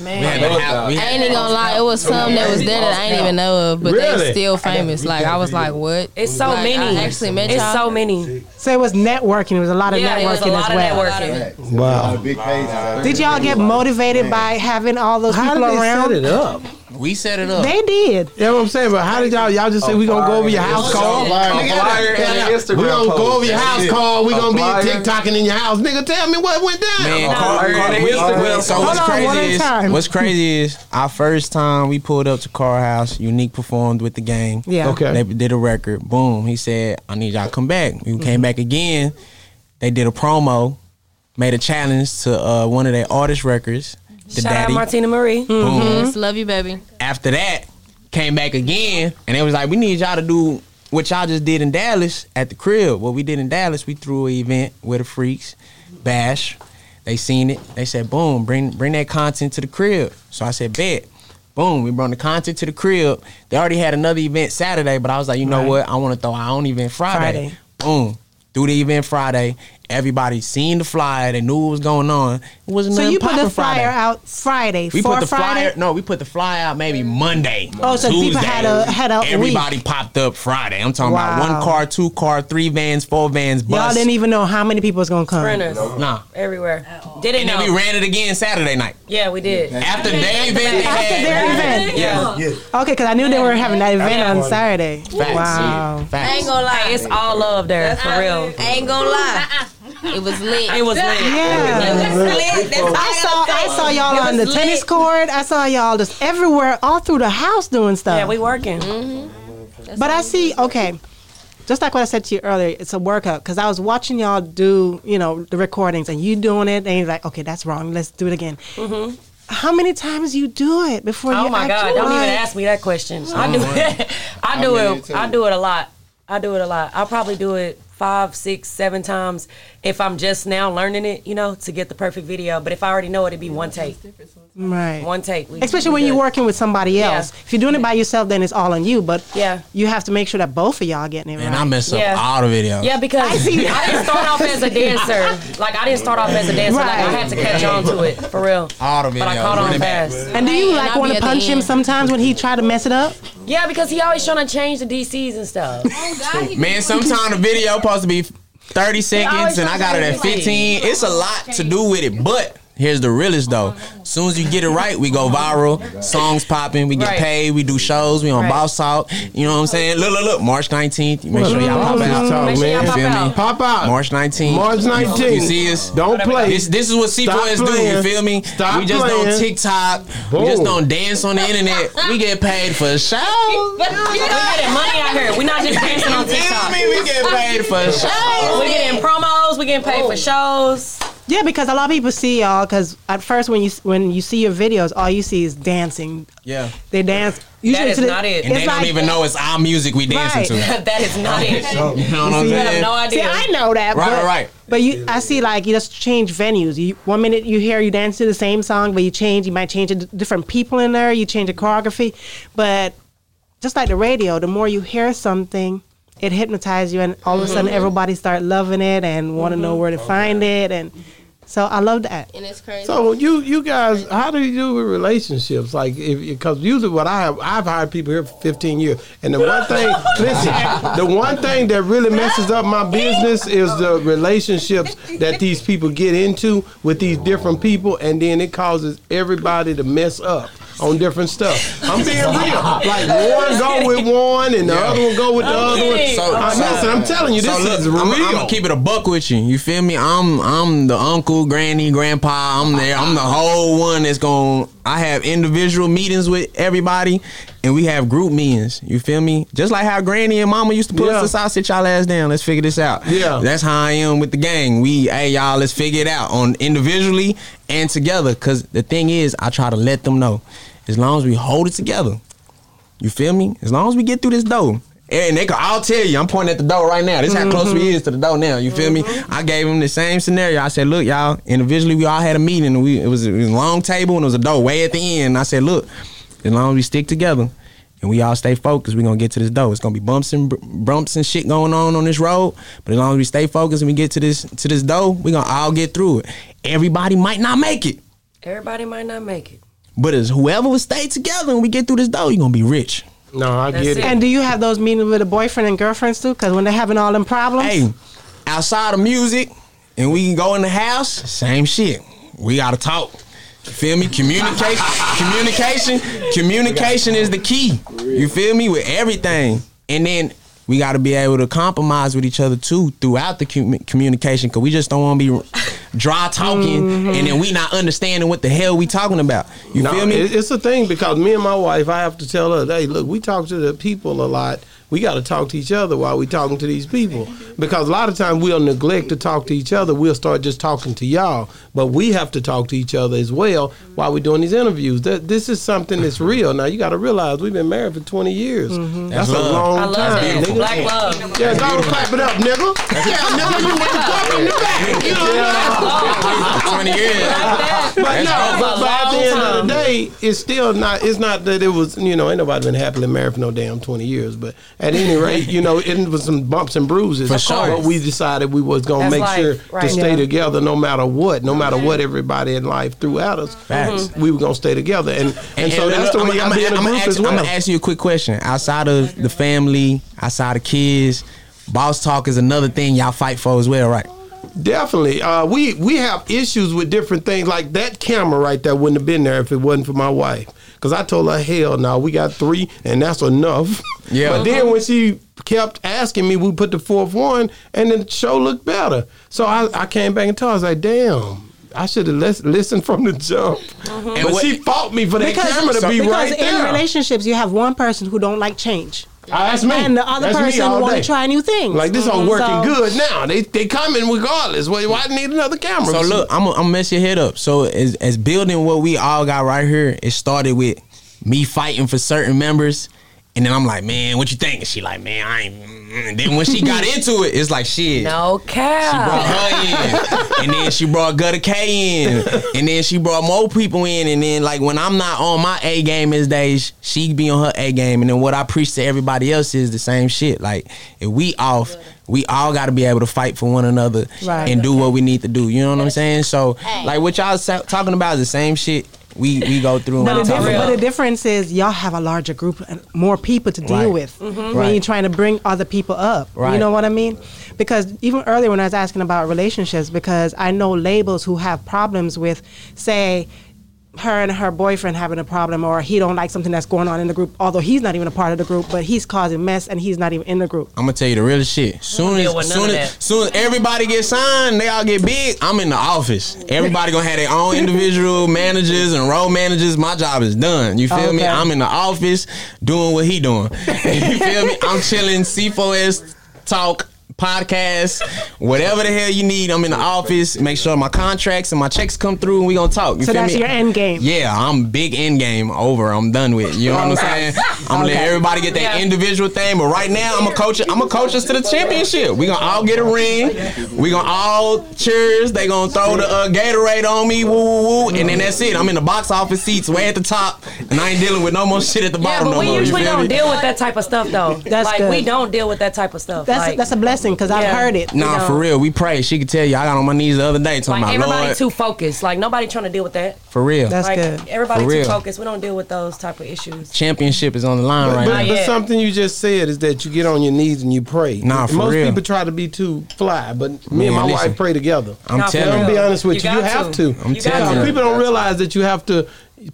Man. We had to have- I ain't even gonna lie, it was some that was there that I ain't even know of, but Really? they still famous. Like I was like, what? It's so Like, many. I actually met it's y'all. so many. So it was networking. It was a lot of Yeah, it was a networking lot as well. networking. Wow. Did y'all get motivated by having all those How people did they around? set it up? We set it up. They did. You know what I'm saying? But how did y'all y'all just say we gonna go over your house call? flyer, Nigga, flyer, and yeah, an Instagram we gonna go over your house call. We A gonna flyer. be TikToking in your house. Nigga, tell me what went down. Man, Car- man, Car- we- Instagram. so what's on, one at crazy a is what's crazy is our first time we pulled up to Car House. Unique performed with the gang. Yeah. Okay. They did a record. Boom. He said, "I need y'all to come back." We came back again. They did a promo, made a challenge to uh, one of their artist records. The Shout out Daddy. Martina Marie. Boom. Mm-hmm. Yes, love you, baby. After that, came back again, and it was like, "We need y'all to do what y'all just did in Dallas at the crib." What we did in Dallas, we threw an event with the freaks, bash. They seen it. They said, "Boom, bring bring that content to the crib." So I said, "Bet." Boom, we brought the content to the crib. They already had another event Saturday, but I was like, you know Right. what? I want to throw our own event Friday. Friday. Boom. Do the event Friday, everybody seen the flyer. They knew what was going on. It wasn't So you put the flyer Friday. out Friday We put the Friday. flyer. No, we put the flyer out maybe Monday. Oh, so people had a- had a Everybody week. popped up Friday. I'm talking about one car, two car, three vans, four vans, bus. Y'all didn't even know how many people was gonna come. Sprinters. Nah. Everywhere. Didn't And know. then we ran it again Saturday night. yeah, we did. After their event, they After had- their event. Yeah. Okay, because I knew they were having that event on Saturday. Facts. Wow. I ain't gonna lie. It's all love there for real. I ain't gonna lie. It was lit. It was lit. Yeah. lit. That's I saw I saw y'all on the was tennis court. I saw y'all just everywhere, all through the house doing stuff. Yeah, we working. But I see, okay, just like what I said to you earlier, it's a workout because I was watching y'all do, you know, the recordings and you doing it, and you're like, okay, that's wrong. Let's do it again. Mm-hmm. How many times you do it before Oh you? Oh my God! Don't even ask me that question. I do it. I do it. I do it a lot. I do it a lot. I probably do it five, six, seven times if I'm just now learning it, you know, to get the perfect video. But if I already know it, it'd be one take. Right. One take. We- Especially we when you're working with somebody Yeah. else. If you're doing it by yourself, then it's all on you. But Yeah. you have to make sure that both of y'all getting it And right. I mess up Yeah. all the videos. Yeah, because I, see I didn't start off as a dancer. Like I didn't start off as a dancer. Like I had to catch on to it for real. All the videos. But I caught on fast. and do you like want to punch him sometimes when he try to mess it up? Yeah, because he always trying to change the DCs and stuff. Man, sometimes the video supposed to be 30 seconds and I got it at try to 15. It's a lot to do with it, but here's the realest though. As soon as you get it right, we go viral. Songs popping, we get Right. paid, we do shows, we on Right. Boss Talk. You know what I'm saying? Look, look, look. March 19th. Make sure y'all pop out. Talk, Make sure y'all man. pop You feel me? out. Pop out. March 19th. March 19th. You see us? Don't play. This this is what C4S do. You feel me? Stop we just playing. don't TikTok. Boom. We just don't dance on the internet. We get paid for shows. But we getting money out here. We're not just dancing on You feel TikTok. me? We get paid for shows. We're getting promos. We're getting paid for shows. Yeah, because a lot of people see y'all. Because at first, when you when you see your videos, all you see is dancing. Yeah. They dance. Usually is to the- not it. And it's they don't even know it's our music we dancing Right. to. that is not it. You know what I'm You have saying? no See, idea. I know that. Right, but, right, right. But you, I see like you just change venues. You one minute you hear you dance to the same song, but you change. You might change it, different people in there. You change the choreography, but just like the radio, the more you hear something, it hypnotizes you, and all of a sudden mm-hmm. everybody start loving it and want to know mm-hmm. where to find it, and so I love that. And it's crazy. So you you guys, how do you do with relationships? Like, if because usually what I have, I've hired people here for 15 years, and the one thing, listen, the one thing that really messes up my business is the relationships that these people get into with these different people, and then it causes everybody to mess up on different stuff. I'm being real. Like one go with one, and the other one go with the other one. So- I- so- listen, I'm telling you, this So look, is I'm, real. I'm gonna keep it a buck with you. You feel me? I'm I'm the uncle, granny, grandpa. I'm there. I'm the whole one that's going. to I have individual meetings with everybody, and we have group meetings. You feel me? Just like how granny and mama used to put Yeah. us aside, sit y'all ass down. Let's figure this out. Yeah. that's how I am with the gang. We, hey y'all, let's figure it out on individually and together. Cause the thing is, I try to let them know, as long as we hold it together. You feel me? As long as we get through this door. And they can all tell you, I'm pointing at the door right now. This is how close we mm-hmm. is to the door now. You feel me? Mm-hmm. I gave them the same scenario. I said, look, y'all, individually we all had a meeting. We it was, it was a long table and it was a door way at the end. I said, look, as long as we stick together and we all stay focused, we're gonna get to this door. It's gonna be bumps and bumps and shit going on on this road. But as long as we stay focused and we get to this to this door, we gonna all get through it. Everybody might not make it. Everybody might not make it. But as whoever will stay together and we get through this door, you're gonna be rich. No, I get it. And do you have those meetings with a boyfriend and girlfriends too? Because when they're having all them problems, Hey, outside of music, and we can go in the house, same shit. We gotta talk. You feel me? Communication, communication, communication is the key. You feel me with everything, and then we got to be able to compromise with each other too throughout the commu- communication, because we just don't want to be dry talking, Mhm. and then we not understanding what the hell we talking about. You no, feel me? It's a thing because me and my wife, I have to tell her, hey, look, we talk to the people a lot. We got to talk to each other while we talking to these people because a lot of times we'll neglect to talk to each other. We'll start just talking to y'all, but we have to talk to each other as well while we're doing these interviews. That this is something that's real. Now you got to realize we've been married for twenty years. Mm-hmm. That's, That's a love. long I love time. that. nigga. Black love. Yeah, go clap it up, nigga. Yeah, nigga, you want to clap in the back. You know, Twenty years. but no, but, but at the end of the day, it's still not. It's not that it was. You know, ain't nobody been happily married for no damn twenty years. But at any rate, you know, it was some bumps and bruises. For sure. But we decided we was gonna make life, sure right. to stay Yeah. together no matter what, no matter what everybody in life threw at us. Facts. We were gonna stay together, and and, so that's the way y'all be in a I'm group ask, as well. I'm gonna ask you a quick question. Outside of the family, outside of kids, boss talk is another thing y'all fight for as well, right? Definitely. Uh, we we have issues with different things. Like that camera right there wouldn't have been there if it wasn't for my wife. Because I told her, hell no, we got three and that's enough. Yeah. But then when she kept asking me, we put the fourth one and the show looked better. So I, I came back and told her, I was like, damn. I should have lis- listened from the jump. Mhm. But she fought me for that camera to be right there. because right in relationships you have one person who don't like change. Ah, that's me. And the other That's person want to try new things. Like this all Mhm. working So- good now. They they coming regardless. Why, why need another camera? So look, I'm gonna mess your head up. So as, as building what we all got right here, it started with me fighting for certain members, and then I'm like, man, what you think? And she like, man, I ain't. mm." And then when she got into it, it's like shit. No cap. She brought her in, and then she brought Gutter K in, and then she brought more people in, and then like when I'm not on my A game as days, she be on her A game, and then what I preach to everybody else is the same shit. Like if we off, we all got to be able to fight for one another Right. and do what we need to do. You know what I'm saying? So like what y'all sa- talking about is the same shit we we go through. But and the, talk difference, but the difference is y'all have a larger group and more people to deal Right. with Mhm. when Right. you're trying to bring other people up. You know what I mean? Because even earlier when I was asking about relationships, because I know labels who have problems with, say, her and her boyfriend having a problem, or he don't like something that's going on in the group, although he's not even a part of the group, but he's causing mess and he's not even in the group. I'm gonna tell you the real shit. Soon as soon as, soon as everybody gets signed, they all get big. I'm in the office. Everybody gonna have their own individual managers and role managers. My job is done. You feel me? I'm in the office doing what he doing. you feel me? I'm chilling. C4S talk. Podcast, whatever the hell you need, I'm in the office. Make sure my contracts and my checks come through, and we gonna talk. You so feel that's me? your end game. Yeah, I'm big end game over. I'm done with. You know what I'm saying? I'm gonna let everybody get their individual thing, but right now I'm a coach. I'm a coach us to the championship. We gonna all get a ring. We gonna all cheers. They gonna throw the uh, Gatorade on me, woo woo woo, and then that's it. I'm in the box office seats way at the top, and I ain't dealing with no more shit at the bottom. Yeah, bottom but no we more. You usually don't me? deal with that type of stuff though. That's like good. we don't deal with that type of stuff. That's like, that's a blessing because I've heard it. Nah, you know. for real. We pray. She could tell you. I got on my knees the other day talking like about everybody Lord. too focused. Like nobody trying to deal with that. for real. That's like, good. Everybody For too focused. We don't deal with those type of issues. Championship is on the line But, right but, now. but Yeah. something you just said is that you get on your knees and you pray. Nah, for Most real. people try to be too fly, but me and my listen. wife pray together. I'm Nah, for telling I'm gonna be honest with You you. You, have to. to. I'm telling you. people don't realize that you have to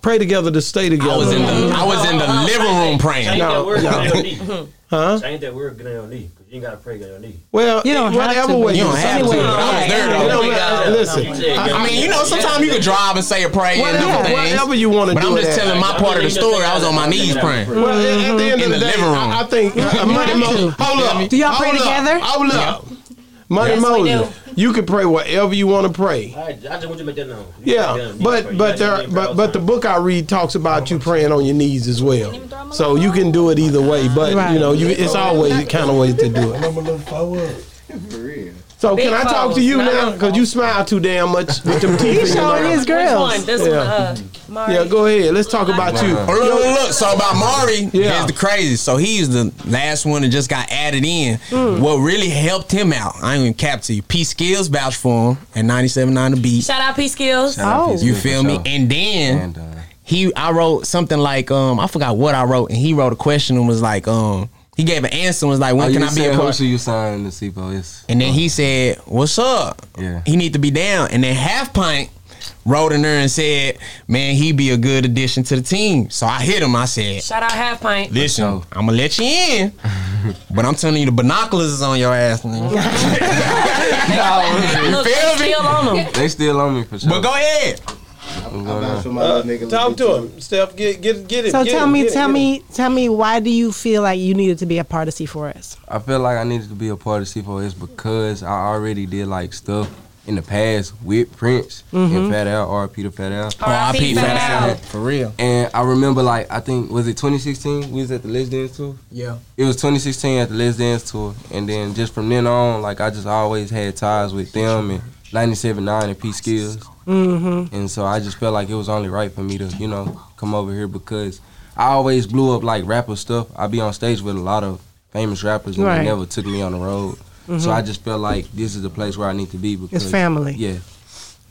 pray together to stay together. I was in the I was in the living room praying. Change No, that word, no. get on your knee. Huh? Change that word, get on your knee. Because you got to pray, get on your knee. Well, You don't have whatever to, way You don't have to. Anyway, but I was there it though. don't matter. Listen, I- I mean, you know, sometimes you can drive and say a prayer and Whatever- different things. whatever you wanna do. But do I'm just telling my part of the story. I was on my knees praying. Well, at- at the end In of the, the day, living room. I, I think Money have Moses. Hold up. Do y'all pray together? Hold up. Money Yes, Moses. You can pray whatever you want to pray. I, I just want you to make that known. You Yeah, pray, pray. but but there pray but but the book I read talks about you praying on your knees as well. So you can do it either way, but Right. you know you it's always the kind of ways to do it. So Big can I talk to you foes, now? Because you smile too damn much with them teeth. in He's showing mouth. his Which one? This Yeah. one. Uh, Yeah, go ahead. Let's talk about you. Oh, look, look, look. So about Mari, Yeah. here's the crazy. So he's the last one that just got added in. What really helped him out, I ain't even cap to you. P Skills vouched for him at 97.9 The Beat. Shout out P Skills. Oh. You feel me? And then And, uh, he I wrote something like um I forgot what I wrote and he wrote a question and was like um he gave an answer and was like when oh, can you I be said a who part? should you sign the CPO? Yes. And then he said, "What's up?" Yeah. He need to be down. And then Half Pint wrote in there and said, "Man, he be a good addition to the team." So I hit him. I said, Shout out Half Pint. "Listen, I'm gonna let you in, but I'm telling you, the binoculars is on your ass, nigga." Look, you feel me? still on them. They still on me for sure. But go ahead. What's going on? Uh, talk to him, Steph. Get get get it. So get tell it, me, tell get it. me, tell me, why do you feel like you needed to be a part of C4S? I feel like I needed to be a part of C4S because I already did like stuff in the past with Prince Mhm. and Fat Al, RP to Fat Al. R.I.P. Fat Al. For real. And I remember like I think was it 2016 we was at the Let's Dance tour. Yeah. It was 2016 at the Let's Dance tour, and then just from then on, like I just always had ties with them and 97.9 and P Skills. Mm-hmm. And so I just felt like it was only right for me to, you know, come over here because I always blew up like rapper stuff. I be on stage with a lot of famous rappers and Right. they never took me on the road. Mhm. So I just felt like this is the place where I need to be because it's family. Yeah.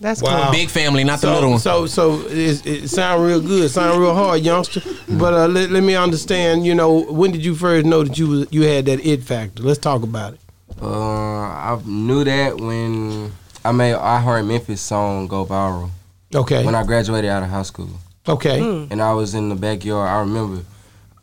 That's Wow. Big family, not the little one. So, so it, it sound real good, sound real hard, youngster. But uh, let, let me understand. You know, when did you first know that you was, you had that it factor? Let's talk about it. Uh, I knew that when I made I Heart Memphis song go viral. Okay. When I graduated out of high school. Okay. Hmm. And I was in the backyard. I remember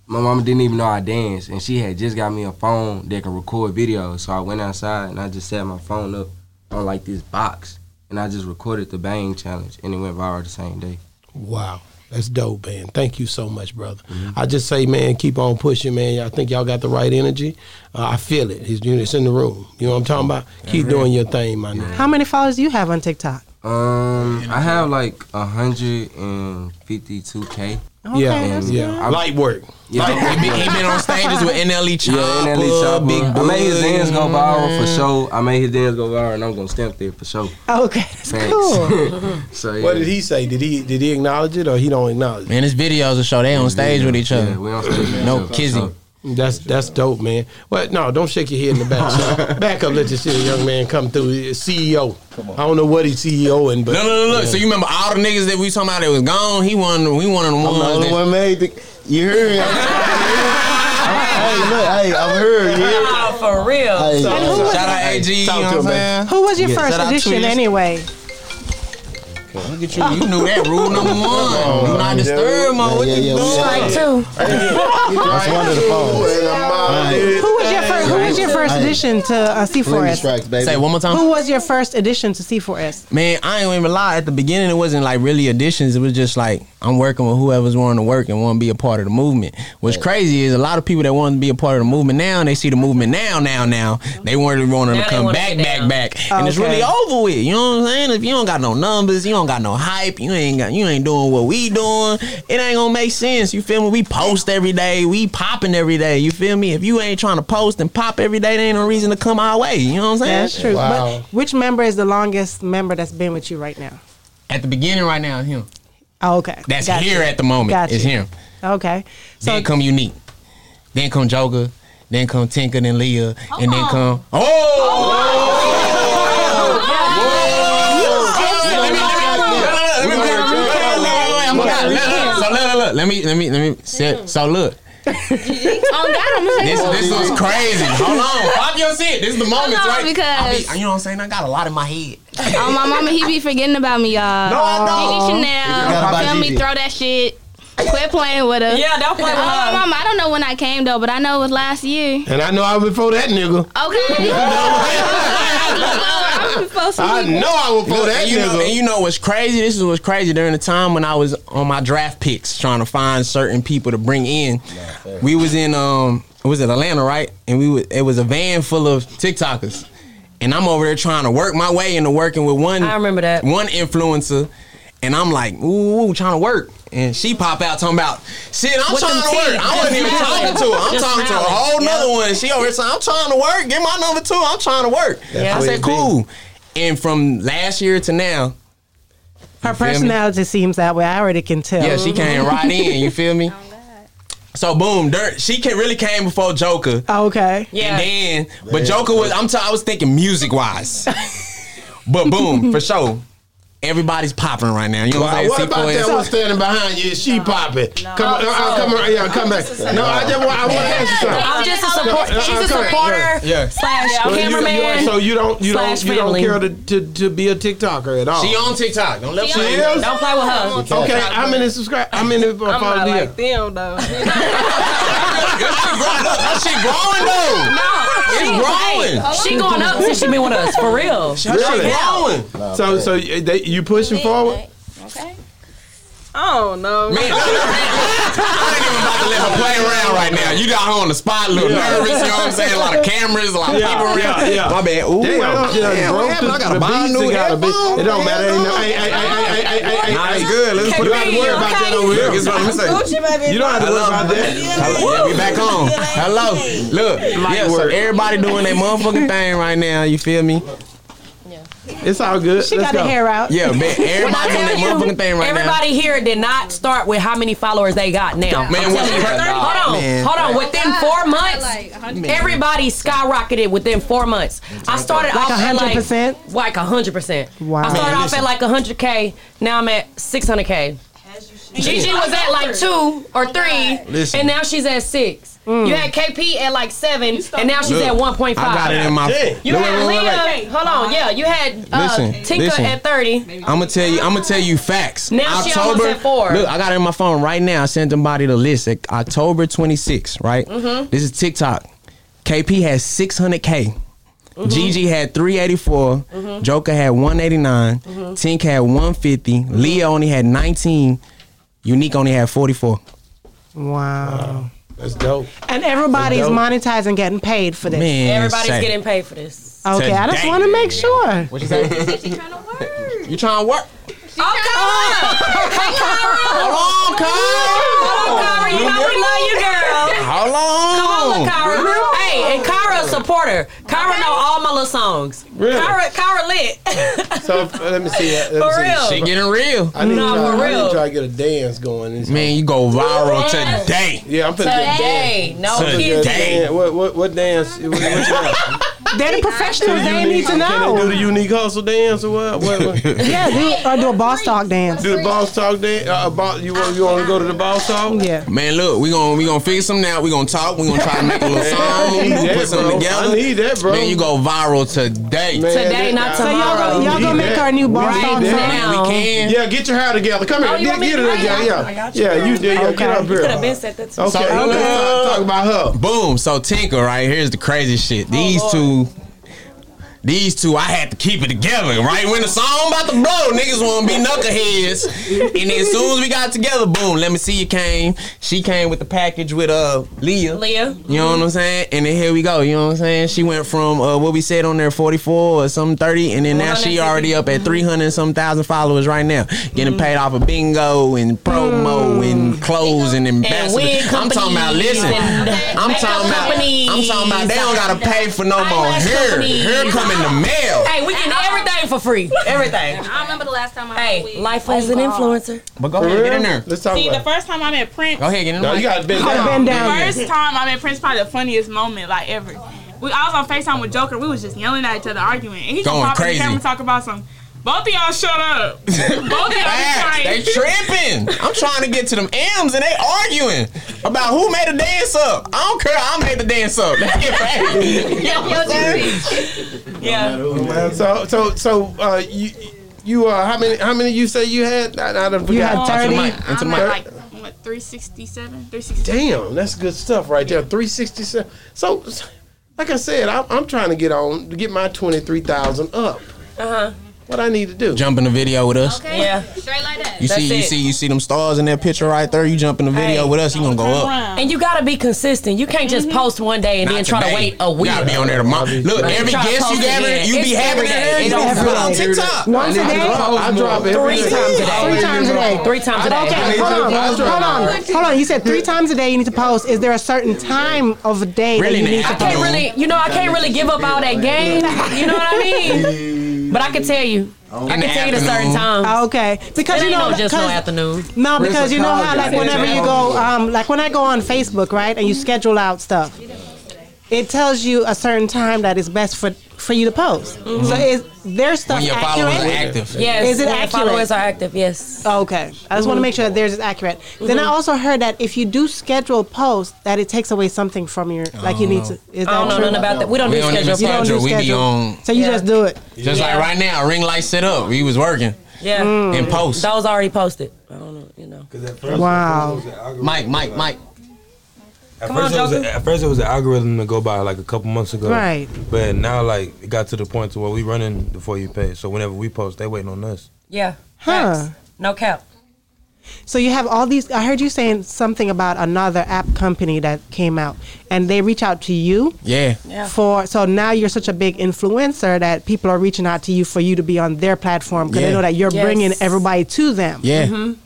my mama didn't even know I danced, and she had just got me a phone that can record videos. So I went outside and I just set my phone up on like this box, and I just recorded the bang challenge, and it went viral the same day. Wow. That's dope, man. Thank you so much, brother. I just say, man, keep on pushing, man. I think y'all got the right energy. Uh, I feel it. It's, it's in the room. You know what I'm talking about? Keep doing your thing, my nigga. How many followers do you have on TikTok? Um, I have like hundred and fifty-two k. Okay, Yeah, that's yeah. good. Light work. Yeah, He been, he been on stages with NLE Chopper, Yeah, NLE Chopper. Big I made his Bud, dance go viral for man. sure. I made his dance go viral, and I'm gonna stamp there for sure. Okay, that's Thanks. cool. so yeah. What did he say? Did he did he acknowledge it or he don't acknowledge it? Man, his videos will show they on stage with each other. Yeah, we on stage no each other, kizzy. So- That's that's dope, man. Well, no, don't shake your head in the back. son. back up, let this shit young man come through. He's CEO. I don't know what he's CEOing, but No, no, no, look. Yeah. So you remember all the niggas that we talking about that was gone? He one, he one of the I'm the only that, one made the. You heard me? hey, look, hey, I've heard. You heard? Oh, for real. Hey, And who was, Shout out AG, you know Talk to what I'm him, saying? who was your Yeah, first shout edition you. anyway? Look at you. You knew that rule number one. Do not disturb, man. What Yeah, you yeah, doing? we- Strike two. That's one of the phones. Who was your first? Who was your first Hey. edition to uh, C4S? strikes, baby. Say one more time. Who was your first edition to C4S? Man, I ain't even lie. At the beginning, it wasn't like really additions. It was just like I'm working with whoever's wanting to work and want to be a part of the movement. What's crazy is a lot of people that want to be a part of the movement now, and they see the movement now, now, now. They weren't wanting Now to come back, back, back, and it's really over with. You know what I'm saying? If you don't got no numbers, you don't got no hype, you ain't got, you ain't doing what we doing. It ain't gonna make sense. You feel me? We post every day. We popping every day. You feel me? If you ain't trying to post and pop every day, there ain't no reason to come our way. You know what I'm saying? That's true. Wow. But which member is the longest member that's been with you right now? At the beginning, right now, him. Oh, okay. That's Got here you. at the moment. Got It's you. him. Okay. So then come Unique. Then come Joker. Then come Tinker, then Leah. And then come. Oh! oh look, look, look. Let me, let me, let me. Sit. So look. Oh God, I'm This, this was crazy. Hold on. Pop your shit. This is the moment, Hold on, right? I because- be, you know what I'm saying? I got a lot in my head. Oh, my mama, he be forgetting about me, y'all. No, I don't. Gigi Forgot Chanel, about feel me, throw that shit. Quit playing with her. Yeah, don't play with Oh, her. mama, I don't know when I came though, but I know it was last year. and I know I was before that nigga. Okay. I'm supposed to I be- know I was before Look, that and you know, and you know what's crazy? This is what's crazy during the time when I was on my draft picks trying to find certain people to bring in. We was in um was it Atlanta, right? And we was, it was a van full of TikTokers. And I'm over there trying to work my way into working with one I remember that. one influencer. And I'm like, ooh, ooh, trying to work. And she pop out talking about, shit, I'm With trying them to work. I wasn't even talking to her. I'm Just talking to a smiling. whole nother Yep. one. She over here saying, I'm trying to work. Get my number two. I'm trying to work. Yeah. I said, it be. cool. And from last year to now, her feel me? personality seems that way. I already can tell. yeah, she came right in. You feel me? So boom, dirt. She can really came before Joker. Oh, okay. Yeah. And then, but Joker was. I'm. T- I was thinking music wise. but boom, for sure. Everybody's popping right now. You know what I'm What saying? about that one standing behind you? Is she popping? Come on, uh, uh, come on, yeah, come back. No, I just want, I want to ask you something. I'm just a supporter. She's a supporter Yeah. slash So you- cameraman. you- So you don't, you don't, you don't care to, to, to be a TikToker at all. She on TikTok. Don't let She her is? Don't play with her. Okay, how many subscribe? How many I'm followers not do you like have? them though. That shit growing though. No, It's she, growing. hey, she going up since she been with us for real. Really? growing. So, so you they, you pushing forward? Okay. Oh no. Man, look, I ain't even about to let her play around right now. You got her on the spot, a little Yeah. nervous. You know what I'm saying? A lot of cameras, a lot of Yeah, people around. yeah, yeah. My bad. Ooh, Damn, damn, yeah, damn, bro, what happened? I got the to buy a new it headphone. It don't matter. Ain't no, hey, hey, hey, hey, hey, hey, hey, Nah, it's good. Let's put You it don't to worry about that over here. Look, it's what I'm saying. You don't have to worry about that. Hello, yeah, we back on. Hello, look, yeah. So everybody doing their motherfucking thing right now. You feel me? It's all good. She Let's got go. her hair out. Yeah, man. Everybody doing their tell you, motherfucking thing right now. everybody here did not start with how many followers they got now. Man, I'm telling you. cra- hold on, Man. hold on. Within four months, everybody skyrocketed within four months. I started Like off at like 100%? like hundred percent. Wow. I started Man, off at like hundred k. Now I'm at six hundred k. Gigi was at like two or three, Listen. and now she's at six. You had KP at like seven, and now she's Look, at one point five. I got it in my. You Look, had. Leah. Hold on, yeah. You had uh, Listen, Tinker listen. at thirty. I'm gonna tell you. I'm gonna tell you facts. Now she almost at four. Look, I got it in my phone right now. I sent somebody the list. Like, October 26th, right? Mhm. This is TikTok. KP has 600k. Mm-hmm. Gigi had 384. Mhm. Joker had 189. Mhm. Tink had 150. Leah only had 19. Unique only had 44. Wow. That's dope. And everybody's That's dope. monetizing, getting paid for this. Man, Everybody's say. getting paid for this. Okay, I just want to make sure. What you say? you trying to work? Oh, Cara! Hey, Cara! Hold on, Cara! Hold on, Cara. You know we love you, girl. Hold on. Come on, Cara. Hey, and Cara a supporter. Cara know all my little songs. Really? Cara, Cara lit. So uh, let me see that. Let me For see. real. She getting real. I need, No, to, try, for I need real. to try to get a dance going. This Man, you go viral today. Yeah, I'm finna get a Today. dance. No I'm Today. get a kidding. dance. What, what, what dance? What, what you got? They're the professionals. They need to know. Can they do know. the unique hustle dance or what? what, what? Yeah, do, or do a boss talk dance. do the boss talk dance? Uh, about, you want you want to go to the boss talk? Yeah. Man, look, we gonna we gonna figure something out. We gonna talk. We gonna try to make a little song. I need that, put something bro. together. I need that, bro. Man, you go viral today. Man, Today, that- not I- So y'all, tomorrow. go, y'all gonna make that. our new boss We talk need song? that. We can. Yeah, get your hair together. Come here. Oh, you get want me get to it together. that? Yeah, you. yeah. You did. Yeah, Okay. get up You could have been set that too. Okay, So, let's look. talk, talk about her. Boom. So Tinker, right here's the crazy shit. These two. Brasil. These two, I had to keep it together, right? When the song about to blow, niggas wanna be knuckleheads. And then as soon as we got together, boom, let me see you came. She came with the package with uh Leah. Leah. You know what I'm saying? And then here we go. You know what I'm saying? She went from uh, what we said on there, 44 or some 30, and then now she already up at 300 and some thousand followers right now, getting paid off of bingo and promo and clothes and ambassadors. I'm talking about listen. I'm talking about. I'm talking about. They don't gotta pay for no more hair. Hair come in the mail. Hey, we getting everything for free. Everything. I remember the last time I Hey, life as an influencer. But go For ahead, get real? in there. Let's talk See, the about. first time I met Prince, Go ahead, get in No, there. you gotta bend I've down. been the down. first time I met Prince, probably the funniest moment like ever. We, I was on Facetime with Joker. We was just yelling at each other, arguing, and he Going gonna pop in crazy. the camera and talk about some. Both of y'all shut up. Both of y'all be They quiet. tripping. I'm trying to get to them M's and they arguing about who made the dance up. I don't care. I made the dance up. Let's get paid. You know what Yeah. So so so uh, you you uh how many how many you say you had? I, I done You had 30. Into I'm my- at like what 367, 367. Damn, that's good stuff right there. Three sixty seven. So, like I said, I'm, I'm trying to get on to get my twenty three thousand up. Uh huh. What I need to do? Jump in the video with us. Yeah. Straight like that. You That's see, you it. see, you see them stars in that picture right there. You jump in the video Hey. with us, you gonna go up. Around. And you gotta be consistent. You can't just mm-hmm. post one day and Not then try to wait a week. You gotta be on there tomorrow. Look, Right. every guest you post it gather, you It's be having every their day. It You don't be every on day. TikTok. Once a day? I drop it Three times a day. Three times a day. Three times a day. Okay, hold on, hold on, hold on. You said three times a day you need to post. Is there a certain time of a day Really, that you need I to I can't really, you know, I can't really give up all that game. You know what I mean? But I can tell you, I In can tell you the certain afternoon. times. Okay, because It you ain't know, no just no 'cause- afternoon. No, because you know how like whenever you go, um, like when I go on Facebook, right, and you schedule out stuff. It tells you a certain time that is best for for you to post. Mm-hmm. So is their stuff When your accurate? followers are active. Yes, Is it when the accurate? followers are active. Yes. Okay. I just want to mm-hmm. make sure that theirs is accurate. Then I Mhm. also heard that if you do schedule posts, that it takes away something from your like you need to. Is that I don't know true? nothing about that. We don't do even schedule You don't do schedule. We be on. So you Yeah. just do it. Just Yeah. like right now, ring light set up. We was working. Yeah. Mm. In post. Those already posted. I don't know. You know. Wow. Mike, Mike, Mike. At Come first, on, it was a, at first it was an algorithm to go by like a couple months ago. Right. But now like it got to the point to where we running before you pay. So whenever we post, they waiting on us. Yeah. Huh. Facts. No cap. So you have all these. I heard you saying something about another app company that came out, and they reach out to you. Yeah. Yeah. For so now you're such a big influencer that people are reaching out to you for you to be on their platform because they know that you're Yes. bringing everybody to them. Yeah. Mhm.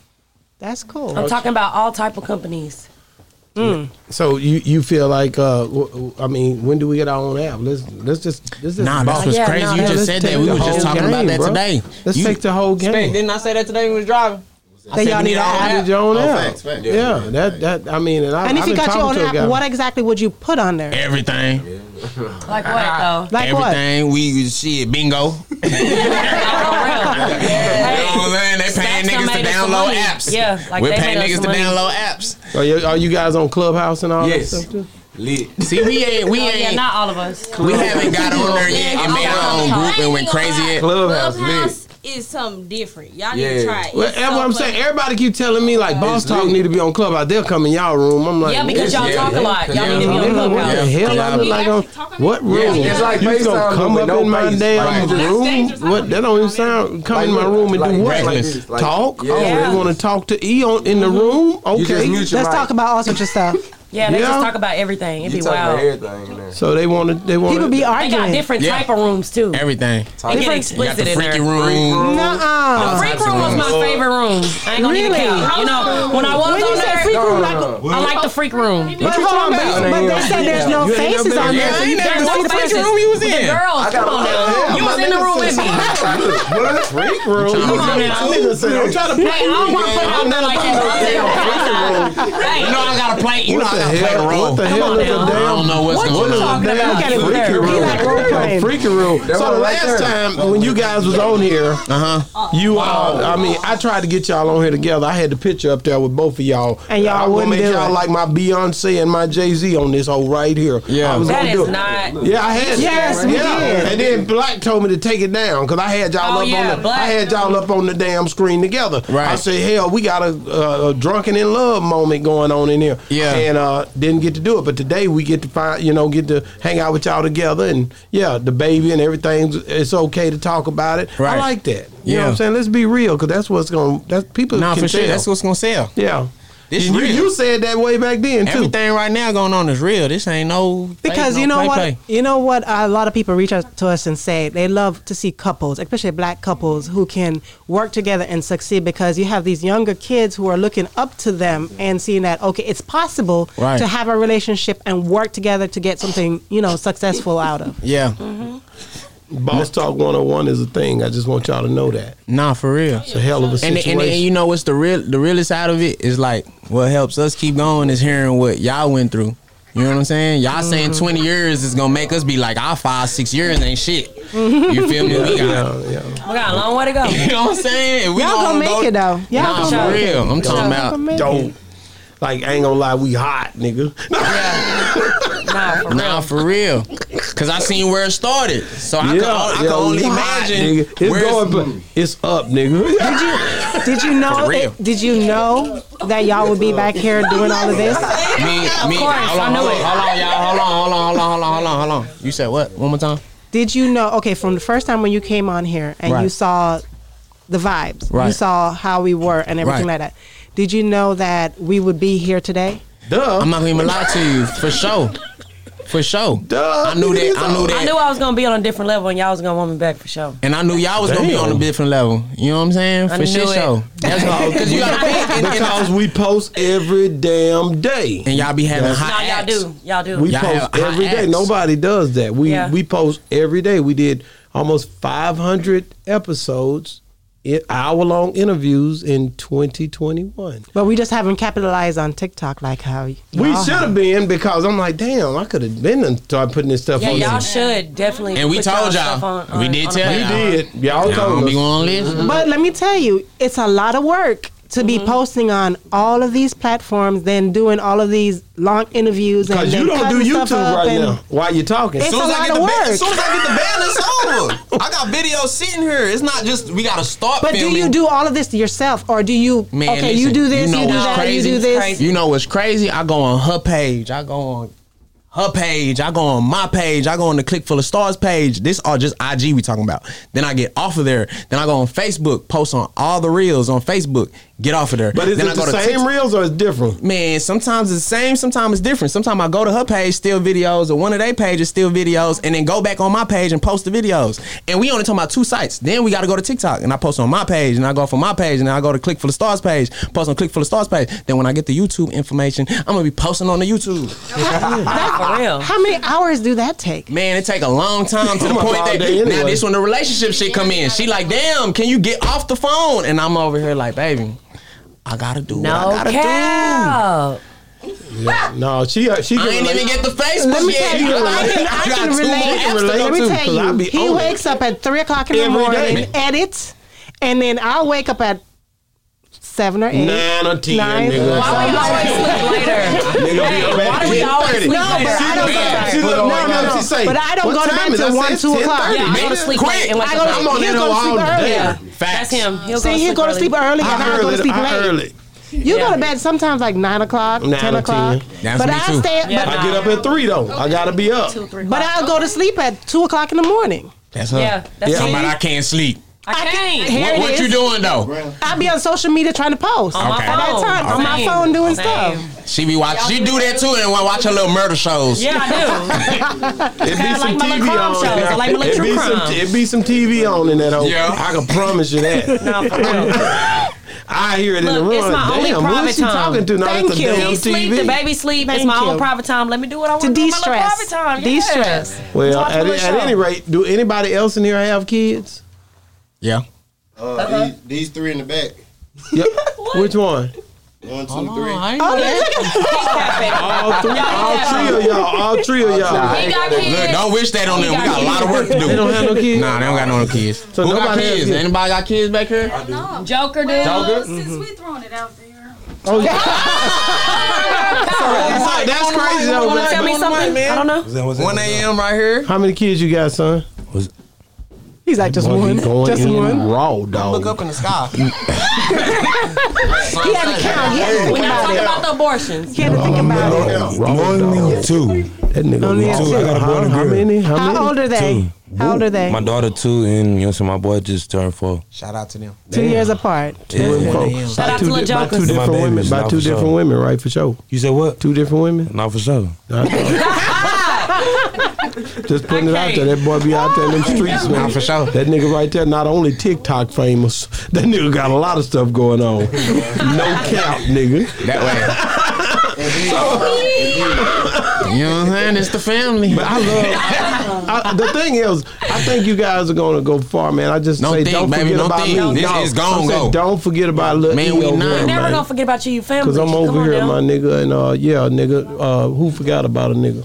That's cool. I'm talking about all type of companies. So you you feel like uh w- w- I mean when do we get our own app? Let's let's just let's just Nah, that's what's Yeah, crazy. no, you that- just said that. We the was just whole talking about game, that bro. today. Let's You- take the whole game. Spec, didn't I say that today when we was driving? I That said y'all we need need an our own app. Your own Oh, app. facts, facts. Yeah, that that I mean, and, I, And if I've you been got your own app, what exactly would you put on there? Everything. Like what though? Like what? Everything. We shit bingo. You know what I'm saying? They paying Stacks done niggas to us some download money. apps. Yeah, like We're they paying made us niggas some to money. download apps. Are you, are you guys on Clubhouse and all Yes. that stuff too? Lit. See, we ain't, we Oh, yeah, ain't, not all of us. we haven't got on there yet and made our own group and went crazy yet. Clubhouse Clubhouse lit. Is something different. Y'all need to try it. Well, that's so what I'm funny. saying. Everybody keep telling me like Boss It's Talk lit. need to be on club. Clubhouse. They'll come in y'all room. I'm like, Yeah, because y'all nigga, talk a lot. Y'all Yeah. need to be on nigga, what the hell Yeah. I look like on what room? Yeah, it's like you gonna come up in my damn room? What? That don't even sound. Come in my room and do what? reckless. Like, Like- talk? Yeah. Oh, Yeah. they want to talk to E on in the room? Okay. Let's talk about all sorts of stuff. Yeah, they Yeah. just talk about everything. It'd You be talk about wild. everything in there. So they want to. They want People be They got arguing. different Yeah. type of rooms too. Everything. They get You got explicit the in freaky there. room. Nuh-uh. The freak room was my favorite room. I ain't gonna Really? even count. You know, oh. when I was When on say there, freak room, No, like, no, no. I like the freak room. but hold on, but, about? but they said there's no You ain't faces never on been- there. Yeah, I you ain't never seen the the freaky room you was in. girls, I got come on a- now. You was in the room with me. What? Freak room. Come on now. I'm trying to Hey, I don't want to put it out there like that. Hey, You know I gotta play. You know I the gotta play the hell? role. What the Come hell on is a now. I damn? don't know what's What going you on. talking about? Look freaky there. Like role playing. Freaky room. So the last there. time when you guys was on here, Uh huh. you all, I mean, I tried to get y'all on here together. I had the picture up there with both of y'all. And y'all I was wouldn't make do y'all it. like my Beyonce and my Jay Z on this whole right here. Yeah. I was That gonna do it. not. Yeah, I had Yes, we yeah. did. And then Black told me to take it down because I had y'all Oh, up yeah, on the Black. I had y'all up on the damn screen together. Right. I said, hell, we got a, a, a drunken in love moment going on in here. Yeah. And uh, Uh, didn't get to do it, but today we get to find, you know, get to hang out with y'all together, and yeah, the baby and everything. It's okay to talk about it. I like that. You know what I'm saying? Let's be real because that's what's going. to That's people. Nah, can for sure. tell. That's what's gonna sell. yeah. This you, real. you said that way back then too. Everything right now going on is real. This ain't no fake, Because no you know play, what, play. you know what, a lot of people reach out to us and say they love to see couples, especially black couples, who can work together and succeed. Because you have these younger kids who are looking up to them and seeing that okay, it's possible Right. to have a relationship and work together to get something you know successful out of. Yeah. Mm-hmm. Boss Talk 101 is a thing. I just want y'all to know that. Nah, for real. It's a hell of a And, situation. and, and you know what's the real the realest out of it is like what helps us keep going is hearing what y'all went through. You know what I'm saying? Y'all saying Mm-hmm. 20 years is gonna make us be like our five, six years ain't shit. You feel me? We got, yeah, yeah. We got a long way to go. you know what I'm saying? We Y'all gonna make it though. Y'all Nah, gonna for make it. real. I'm talking Y'all about gonna Don't. It. Like, I ain't gonna lie, we hot, nigga. Nah, for. Nah, for real. Cause I seen where it started, so I yeah, can, I yeah, can only we hot, imagine. nigga. It's where's- going, but it's up, nigga. Did you did you know For did you know that y'all would be back here doing all of this? Me, me. course, hold on, I knew hold on, it. hold on, y'all. Hold on, hold on, hold on, hold on, hold on, hold on. You said what? One more time. Did you know? Okay, from the first time when you came on here and you saw the vibes, you saw how we were and everything Right. like that. Did you know that we would be here today? Duh. I'm not gonna even lie to you, for sure, for sure. Duh. I knew that. I knew that. I knew I was gonna be on a different level, and y'all was gonna want me back for sure. And I knew y'all was gonna be on a different level. You know what I'm saying? I For shit it. show. That's all. Cause you gotta think. And, and, because we post every damn day. and y'all be having No, hot y'all acts. do. Y'all do. We Y'all post hot every day. acts. Nobody does that. We Yeah. we post every day. We did almost 500 episodes hour long interviews in 2021. But we just haven't capitalized on TikTok like how y- We should have been because I'm like, damn, I could have been and started putting this stuff Yeah, on y'all there. should definitely. And we told y'all. on- We did tell y'all. We did. Y'all Y'all told gonna be us. on list. But let me tell you, it's a lot of work to be mm-hmm. posting on all of these platforms, then doing all of these long interviews. and Because you don't do YouTube right now while you're talking. It's As soon a as I lot get of the ban, work. as soon as I get the ban, it's over. I got videos sitting here. It's not just we gotta start. But do you do all of this yourself, or do you? Man, okay, you do this, you, know do what's that, crazy? you do this. You know what's crazy? I go on her page. I go on her page. I go on my page. I go on the Click Full of Stars page. This all just IG we talking about. Then I get off of there. Then I go on Facebook, post on all the reels on Facebook. Get off of there. But is then it I go the to same TikTok. reels or it's different? Man, sometimes it's the same, sometimes it's different. Sometimes I go to her page, steal videos, or one of their pages, steal videos, and then go back on my page and post the videos. And we only talking about two sites. Then we got to go to TikTok, and I post on my page, and I go from my page, and then I go to Click for the Stars page, post on Click for the Stars page. Then when I get the YouTube information, I'm gonna be posting on the YouTube. For real. How many hours do that take? Man, it take a long time to the point that day now this when the relationship shit come in. She like, damn, can you get off the phone? And I'm over here like, baby, I gotta do what No I gotta do. cap. Yeah. No, she uh, she. I can ain't relate. even get the Facebook Let me yet. tell you, I can, I got can two relate. apps relate Let me too, tell 'cause I you, he on it. wakes up at three o'clock in the Every morning, day. edits, and then I'll wake up at seven or eight. Nine or ten, Nine. nigga. Why Nigga Hey, up at why do we 10:30. always No, but later? I don't go to bed. No, no, now no. say, But I don't go to bed is till it? I one, said two o'clock. Yeah, I go to sleep late I go, early. I'm on he'll that go to sleep day. earlier. That's him. He'll See, go he'll go to sleep early, and I I go to sleep late. heard it. You go to bed sometimes like nine o'clock, Nine ten o'clock. That's but me I too. stay. Yeah, but, I get up at three though. I gotta be up. Two, three but. I'll go to sleep at two o'clock in the morning. That's her. Yeah, that's Yeah. Somebody I can't sleep. I can't. Here What, it what is. you doing though? I'll be on social media trying to post On my Okay. at that time on my phone doing Same. stuff. She be watch. She do that too, and watch her little murder shows. Yeah, I do. It be some like TV on. shows. I like my little it true be some. crime. It be some TV on in that hole. Yeah. I can promise you that. No. I hear it in the room. it's my Damn, only who private is she time. talking to? Now Thank you. damn He sleep, TV. the baby sleep. Thank it's my you. own private time. Let me do what I want To to do. My little de-stress. private time. De-stress. Well, Watch at, at any rate, do anybody else in here have kids? Yeah. Uh, these, these three in the back. Yep. Which one? One, two, three. Oh, yeah. All three. All three of y'all. All three of y'all. He got kids. Look, don't wish that on them. We got a lot of work to do. They don't have no kids. Nah, they don't got no kids. So Who got kids? kids. Anybody got kids back here? No, Joker did. Joker? Since we throwing it out there. Oh, yeah. That's, that's crazy though, Want tell me man. something? I don't know. 1 a.m. right here. How many kids you got, son? He's like just one, going just in one. raw, Look up in the sky. He had to count. He had to think We're about it. about the abortions. He had to think about it. Only two. That nigga Only raw. two. I got a boy and a How girl. many? How many? How old are they? How old are they? My daughter two, and you know, so my boy just turned four. Shout out to them. Two years apart. Two and four. Shout By out two to di- by two different women. By two for sure. different women, right? For sure. You said what? Two different women. Not for sure. Just putting it out there. That boy be out there in them streets, man. for sure. That nigga right there, not only TikTok famous, that nigga got a lot of stuff going on. no cap, nigga. That way. you know what I'm saying? It's the family. But I love. I, the thing is, I think you guys are gonna go far, man. I just Don't say think, don't baby, forget don't about think. me. This No, is gon' go. Don't forget about little Man, we over not. there, Never man. gonna forget about you, you family. Cause I'm over on here, now. my nigga, and uh, yeah, nigga, uh, who forgot about a nigga?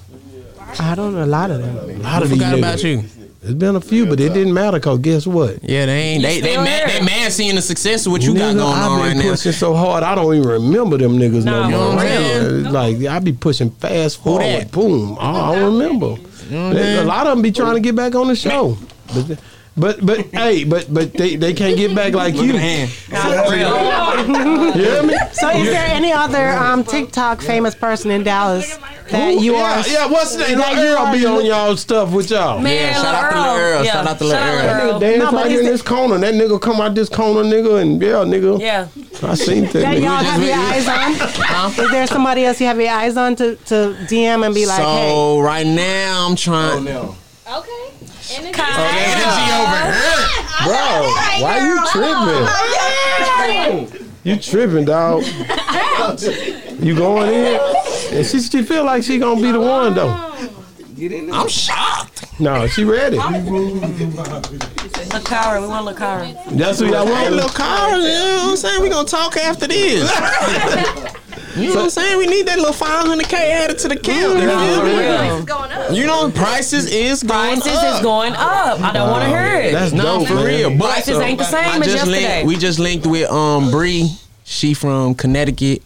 I don't know a lot of them. A lot of these forgot about you? There's been a few, but it didn't matter. Cause guess what? Yeah, they ain't. They they still mad, they mad seeing the success of what you got Nigga, going I've on been right now. I been pushing so hard, I don't even remember them niggas no, Nah, more. for real. Man, Like I be pushing fast forward, that? boom. I don't remember. They- A lot of them be trying to get back on the show, but but but hey, but but they, they can't get back like you. at the hand. Nah, for real. You hear me? So, is there any other um, TikTok famous person in Dallas that you yeah, are? yeah. What's the name? that Lil you Earl be on y'all stuff with y'all. Man, Yeah, shout out to Lil Earl. Yeah, Shout out to Lil Earl. That Earl. nigga dance No, right is in it- this corner. That nigga come out this corner, nigga, and yeah, nigga. Yeah. I seen that. That y'all have your eyes on? Is there somebody else you have your eyes on to, to DM and be like, hey? so right now I'm trying. no. Okay. And then Energy over here. Bro, why you tripping? You tripping, dog? You going in? And she, she feel like she gonna be the one though. I'm shocked. No, she ready. Lakara, we want Lakara. That's who y'all Hey, want. little car, you know what I'm saying? We gonna talk after this. you know what I'm saying? We need that little 500k added to the count. you feel me? You know, prices is going up. Prices up. is going up. I don't want to hear it. That's no, dope, for man. real. But Prices ain't the same as yesterday. linked, we just linked with um Bree. She from Connecticut.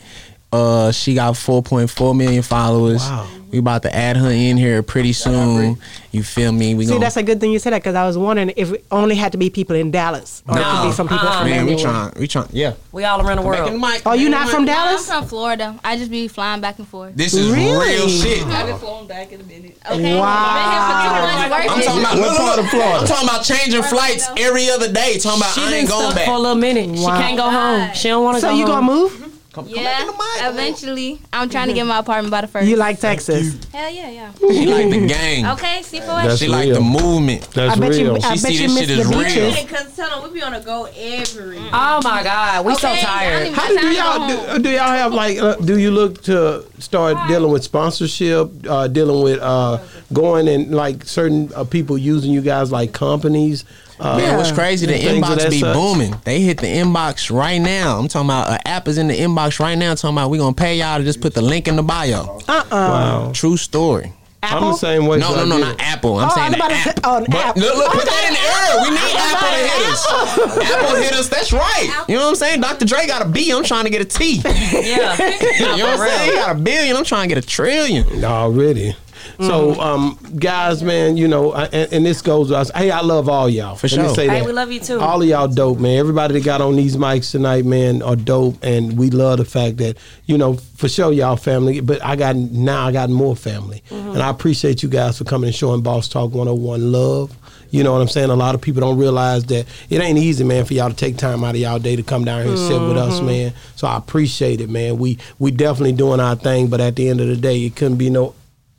Uh, she got 4.4 million followers. Wow. We about to add her in here pretty soon. You feel me? We See, gonna that's a good thing you said that because I was wondering if it only had to be people in Dallas or it could be some people Uh-uh. from man. We anywhere. trying. We trying. Yeah. We all around the world. Oh, you not from Dallas? I'm from Florida. I just be flying back and forth. This is Really? real shit. I've been flown back in a minute. Okay. Wow. Been here for two months I'm talking about What part of Florida? I'm talking about changing flights every other day. Talking about She I ain't going back. for a little minute. She can't go home. She don't want to go. So go you home. gonna move? Yeah, eventually. I'm trying to get my apartment by the first. You like Texas? Hell yeah, yeah. She like the gang. Okay, see for That's She like the movement. That's I bet you- real. I She bet see you this miss shit is the real. beaches. Cause tell them we be on a go every. Oh my God, we so Okay, I tired. How do, do y'all do, do y'all have like uh, do you look to start dealing with sponsorship, uh, dealing with uh, going and like certain uh, people using you guys like companies? Uh, Man, what's crazy? The things inbox be such? booming. They hit the inbox right now. I'm talking about an app is in the inbox right now. I'm Talking about we gonna pay y'all to just put the link in the bio. Uh uh Wow. True story. I'm the same way. No, so no, I no, get not. Apple. I'm Oh, saying I'm the about to app. say- oh, an but app. look, look, put that in the air. We need Apple to hit us. Apple hit us. That's right. You know what I'm saying? Dr. Dre got a B. I'm trying to get a T. Yeah. you know what I'm saying? He got a billion. I'm trying to get a trillion. Already. So, Mm-hmm. um, guys, man, you know, I, and, and this goes. I, hey, I love all y'all. For Let sure. say Hey, that. we love you too. All of y'all dope, man. Everybody that got on these mics tonight, man, are dope, and we love the fact that you know, for sure, y'all family. But I got now, I got more family, Mm-hmm. and I appreciate you guys for coming and showing Boss Talk 101 love. You know what I'm saying? A lot of people don't realize that it ain't easy, man, for y'all to take time out of y'all day to come down here and sit with us, Mm-hmm. man. So I appreciate it, man. We we definitely doing our thing, but at the end of the day, it couldn't be no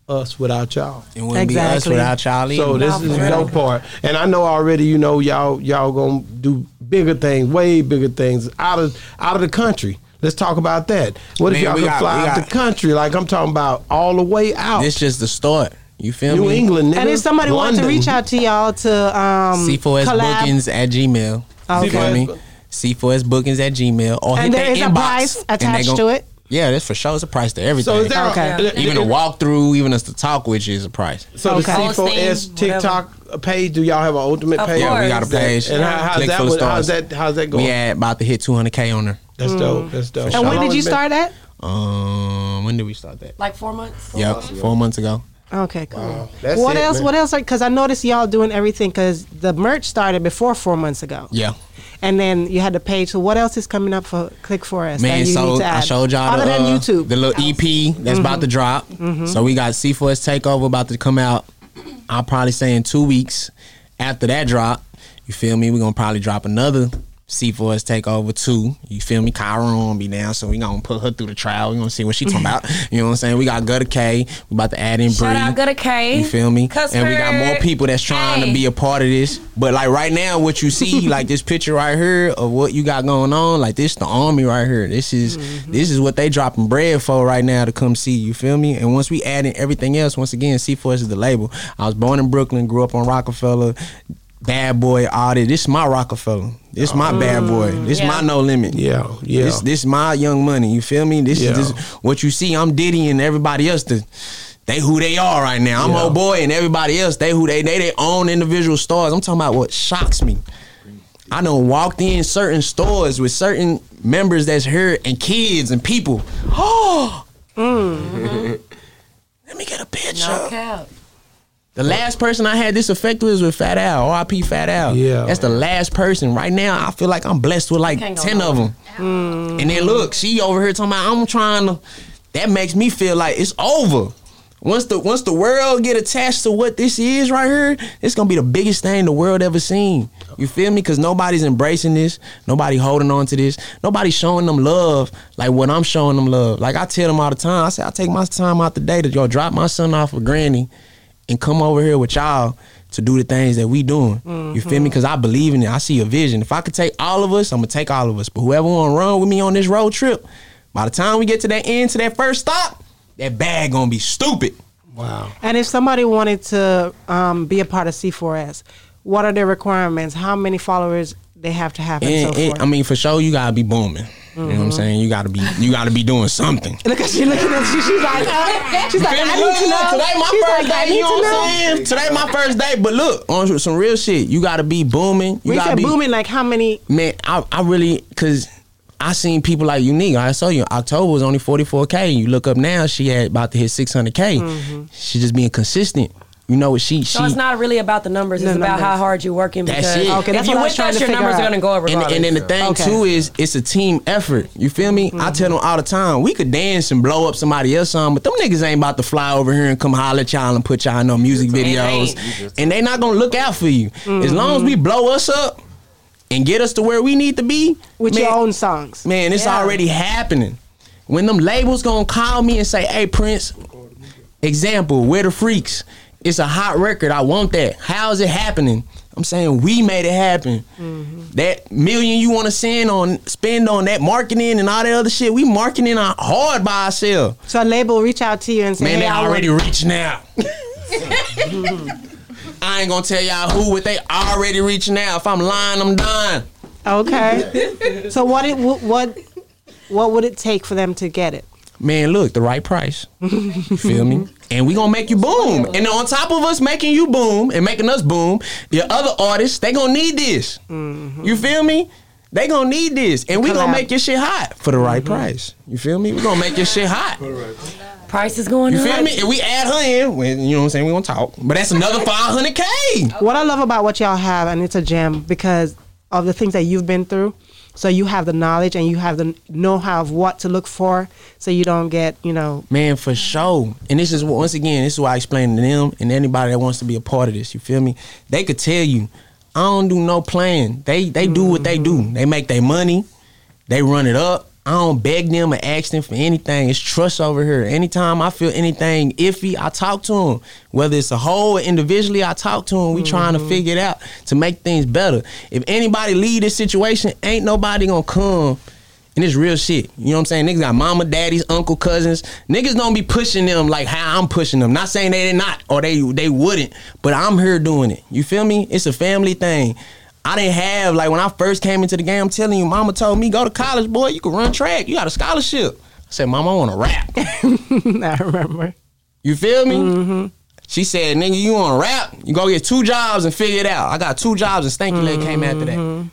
us without y'all. It wouldn't be us without y'all either. So this No, is for the dope part, and I know already. You know, y'all y'all gonna do bigger things, way bigger things out of out of the country. Let's talk about that. What if y'all we can got- fly out got- the country? Like I'm talking about all the way out. This just the start. You feel New me? New England, nigga. And if somebody wants to reach out to y'all to um, C4S collab, bookings at Gmail. Okay. You feel me? C4S bookings at Gmail. Or and hit there their is a inbox. price and they attached to it. Yeah, that's for sure. It's a price to everything. So is there Okay. a, even a walkthrough, even us to talk with you is a price. So Okay. the C4S Hosting, TikTok page. Do y'all have an ultimate Of page? Yeah, we got a course. page. And how, how's that? for the How's that? How's that going? We had about to hit 200k on there. That's dope. That's dope. And How when did you start that? Um, when did we start that? Like four months. Yep, four months ago. Okay, cool. That's what it, else? man. What else? Because I noticed y'all doing everything. Because the merch started before four months ago, Yeah, and then you had the page. So what else is coming up for Click for us? man. So I showed y'all other the, than uh, YouTube. the little EP that's about to drop. So we got C4S Takeover about to come out. I'll probably say in two weeks. After that drop, you feel me? We're gonna probably drop another C4S Takeover two. You feel me? Kyra on me now, so we gonna put her through the trial. We gonna see what she talking about. You know what I'm saying? We got Gutter K. We about to add in Bree. Shout out Gutter K. You feel me? And we got more people that's trying Hey. to be a part of this. But like right now, what you see, like this picture right here of what you got going on, like this the army right here. This is mm-hmm. this is what they dropping bread for right now to come see. You feel me? And once we add in everything else, once again, C4S is the label. I was born in Brooklyn, grew up on Roc-A-Fella. Bad boy, all this. This my Roc-A-Fella. This my bad mm. boy. This Yeah. my no limit. Yeah, yeah. This this my young money. You feel me? This Yeah. is this what you see. I'm Diddy and everybody else. The, they who they are right now. I'm Yeah. old boy and everybody else. They who they they their own individual stars. I'm talking about what shocks me. I done walked in certain stores with certain members that's here and kids and people. Oh, let me get a picture. No cap. The last person I had this effect with was with Fat Al, RIP Fat Al. Yeah. That's the last person. Right now, I feel like I'm blessed with like 10 of them. And then look, she over here talking about I'm trying to, that makes me feel like it's over. Once the once the world get attached to what this is right here, it's gonna be the biggest thing the world ever seen. You feel me? Cause nobody's embracing this, nobody holding on to this, nobody showing them love like what I'm showing them love. Like I tell them all the time, I say I take my time out the day to go drop my son off with Granny and come over here with y'all to do the things that we doing. You feel me? Cause I believe in it. I see a vision. If I could take all of us, I'm gonna take all of us. But whoever wanna run with me on this road trip, by the time we get to that end, to that first stop, that bag gonna be stupid. Wow. And if somebody wanted to um, be a part of C4S, what are their requirements? How many followers they have to have, and, And, so and, forth? I mean, for sure, you gotta be booming. You know what I'm Mhm. saying? You gotta be, you gotta be doing something. Look at she looking at you. She's like, uh, she's like, I need to know. Today my She's first like, day. You know to what know. I'm saying? Today my first day. But look, on some real shit, you gotta be booming. You We gotta said be booming. Like how many? Man, I, I really cause I seen people like Unique. I saw you. October was only 44k. You look up now, she had about to hit 600k. Mm-hmm. She just being consistent. You know what she So it's not really about the numbers. It's The about how hard you're working. That's Because it. Okay, if that's you what I was with trying us, to your figure numbers are gonna go over. and, and then the thing Okay. too is it's a team effort. You feel me? I tell them all the time, we could dance and blow up somebody else song, but them niggas ain't about to fly over here and come holler at y'all and put y'all in no music videos. And they not gonna look out for you. As long as we mm-hmm. blow us up and get us to where we need to be. With your own songs. Man, it's Yeah. already happening. When them labels gonna call me and say, hey Prince, example, we're the freaks. It's a hot record. I want that. How is it happening? I'm saying we made it happen. Mm-hmm. That million you want to send on spend on that marketing and all that other shit, we marketing hard by ourselves. So a label reach out to you and say, Man, hey, they I already want- reaching out. I ain't gonna tell y'all who, but they already reaching out. If I'm lying, I'm done. Okay. so what it what what would it take for them to get it? Man, look, the right price. You feel me? And we gonna make you boom. And on top of us making you boom and making us boom, your other artists, they gonna need this. Mm-hmm. You feel me? They gonna need this. And we gonna make your shit hot for the right mm-hmm. price. You feel me? We gonna make your shit hot. Price is going You up. feel me? And we add her in, when, you know what I'm saying? We gonna talk. But that's another 500K. What I love about what y'all have, and it's a gem because of the things that you've been through. So you have the knowledge and you have the know-how of what to look for, so you don't get, you know, Man, for sure. And this is what- once again, this is why I explain to them and anybody that wants to be a part of this. You feel me? They could tell you, I don't do no plan. They they do what they do. Mm-hmm. They make their money. They run it up. I don't beg them or ask them for anything. It's trust over here. Anytime I feel anything iffy, I talk to them. Whether it's a whole or individually, I talk to them. We trying to mm-hmm. figure it out to make things better. If anybody leave this situation, ain't nobody gonna come and it's real shit. You know what I'm saying? Niggas got mama, daddies, uncle, cousins. Niggas don't be pushing them like how I'm pushing them. Not saying they not or they they wouldn't, but I'm here doing it. You feel me? It's a family thing. I didn't have like when I first came into the game. I'm telling you, mama told me go to college, boy. You can run track. You got a scholarship. I said, mama, I want to rap. I remember. You feel me? Mm-hmm. She said, nigga, you want to rap? You go get two jobs and figure it out. I got two jobs and Stanky Leg came after that. Mm-hmm.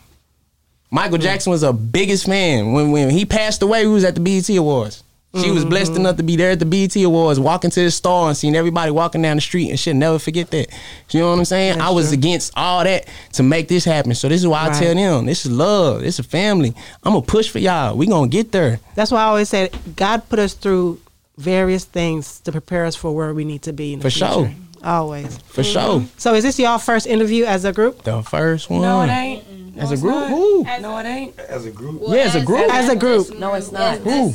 Michael mm. Jackson was a biggest fan. When when he passed away, we was at the BET Awards. She was blessed mm-hmm. enough to be there at the BET Awards, walking to the store and seeing everybody walking down the street and shit. Never forget that. You know what I'm saying? I was against all that to make this happen. So this is why I tell them, this is love. This is family. I'm gonna push for y'all. We gonna get there. That's why I always said God put us through various things to prepare us for where we need to be in the For future. sure. Always. For sure. So is this y'all first interview as a group? The first one. No, it ain't. As a group? Who? No, it ain't. As a group. Yeah, as a group. As a group. No, it's not. Who?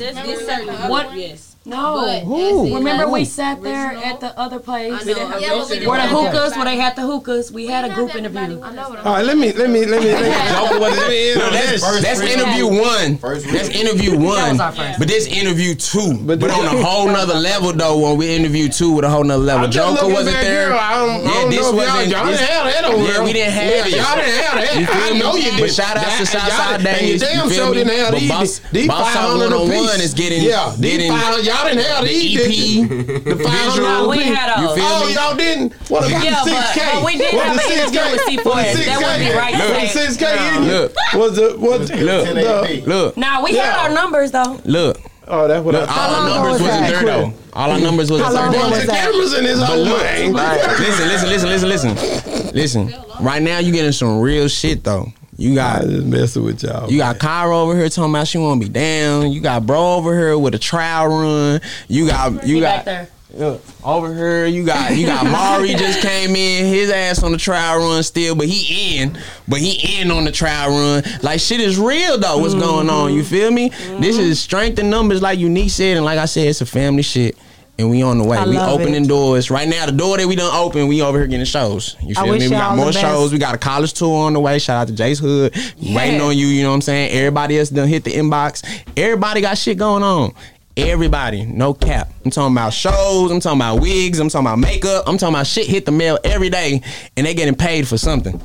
What? Yes. No. But Who? Remember we sat there at the other place I know, yeah, but we didn't where the have hookahs, that. where they had the hookahs. We had a group interview. All right, let me let me let me. Let me Joker wasn't let me. No, end that's, this. that's interview one. That's interview one. was our first. But this interview two. But, But on a whole nother level though, when we interview two with a whole nother level. Joker wasn't there. here. I don't- I yeah, don't this know if y'all- wasn't. y'all didn't have that over Yeah, we didn't have Yeah, this. y'all didn't have that. I know you But did. shout out to and Southside y'all- and Days. you damn you feel sure me? didn't have But these. Boss, These Boss Talk 500 101 is getting, Yeah, these getting five- y'all didn't have the these, EP, The the five visual. We apiece. had You feel Oh, me? y'all didn't? What about Yeah, the 6K? but uh, we did What have the an interview 6K? with C4S. What the That 6K? wouldn't be right to What the say. 6K in Look. Was the was the Look, look, Nah, we Yeah. had our numbers though. look. Oh, that's what Look, I all thought. our long numbers was wasn't that? there though. All our numbers wasn't How long there. ago Bunch was of that? cameras in this But whole look, thing. listen, listen, listen, listen, listen, listen. Right now, you getting some real shit though. You I got just messing with y'all. you got Kyra over here talking about she want to be down. You got bro over here with a trial run. You got you He got back there. Look, over here, you got you got Mari just came in, his ass on the trial run still, but he in, but he in on the trial run. Like shit is real though. What's going on? You feel me? This mm-hmm. is strength in numbers, like Unique said, and like I said, it's a family shit. And we on the way. I we opening it. doors right now. The door that we done open, we over here getting shows. You I feel wish me? We got more shows. We got a college tour on the way. Shout out to Jace Hood, waiting on you. You know what I'm saying? Everybody else done hit the inbox. Everybody got shit going on. Everybody, no cap. I'm talking about shows. I'm talking about wigs. I'm talking about makeup. I'm talking about shit hit the mail every day, and they getting paid for something.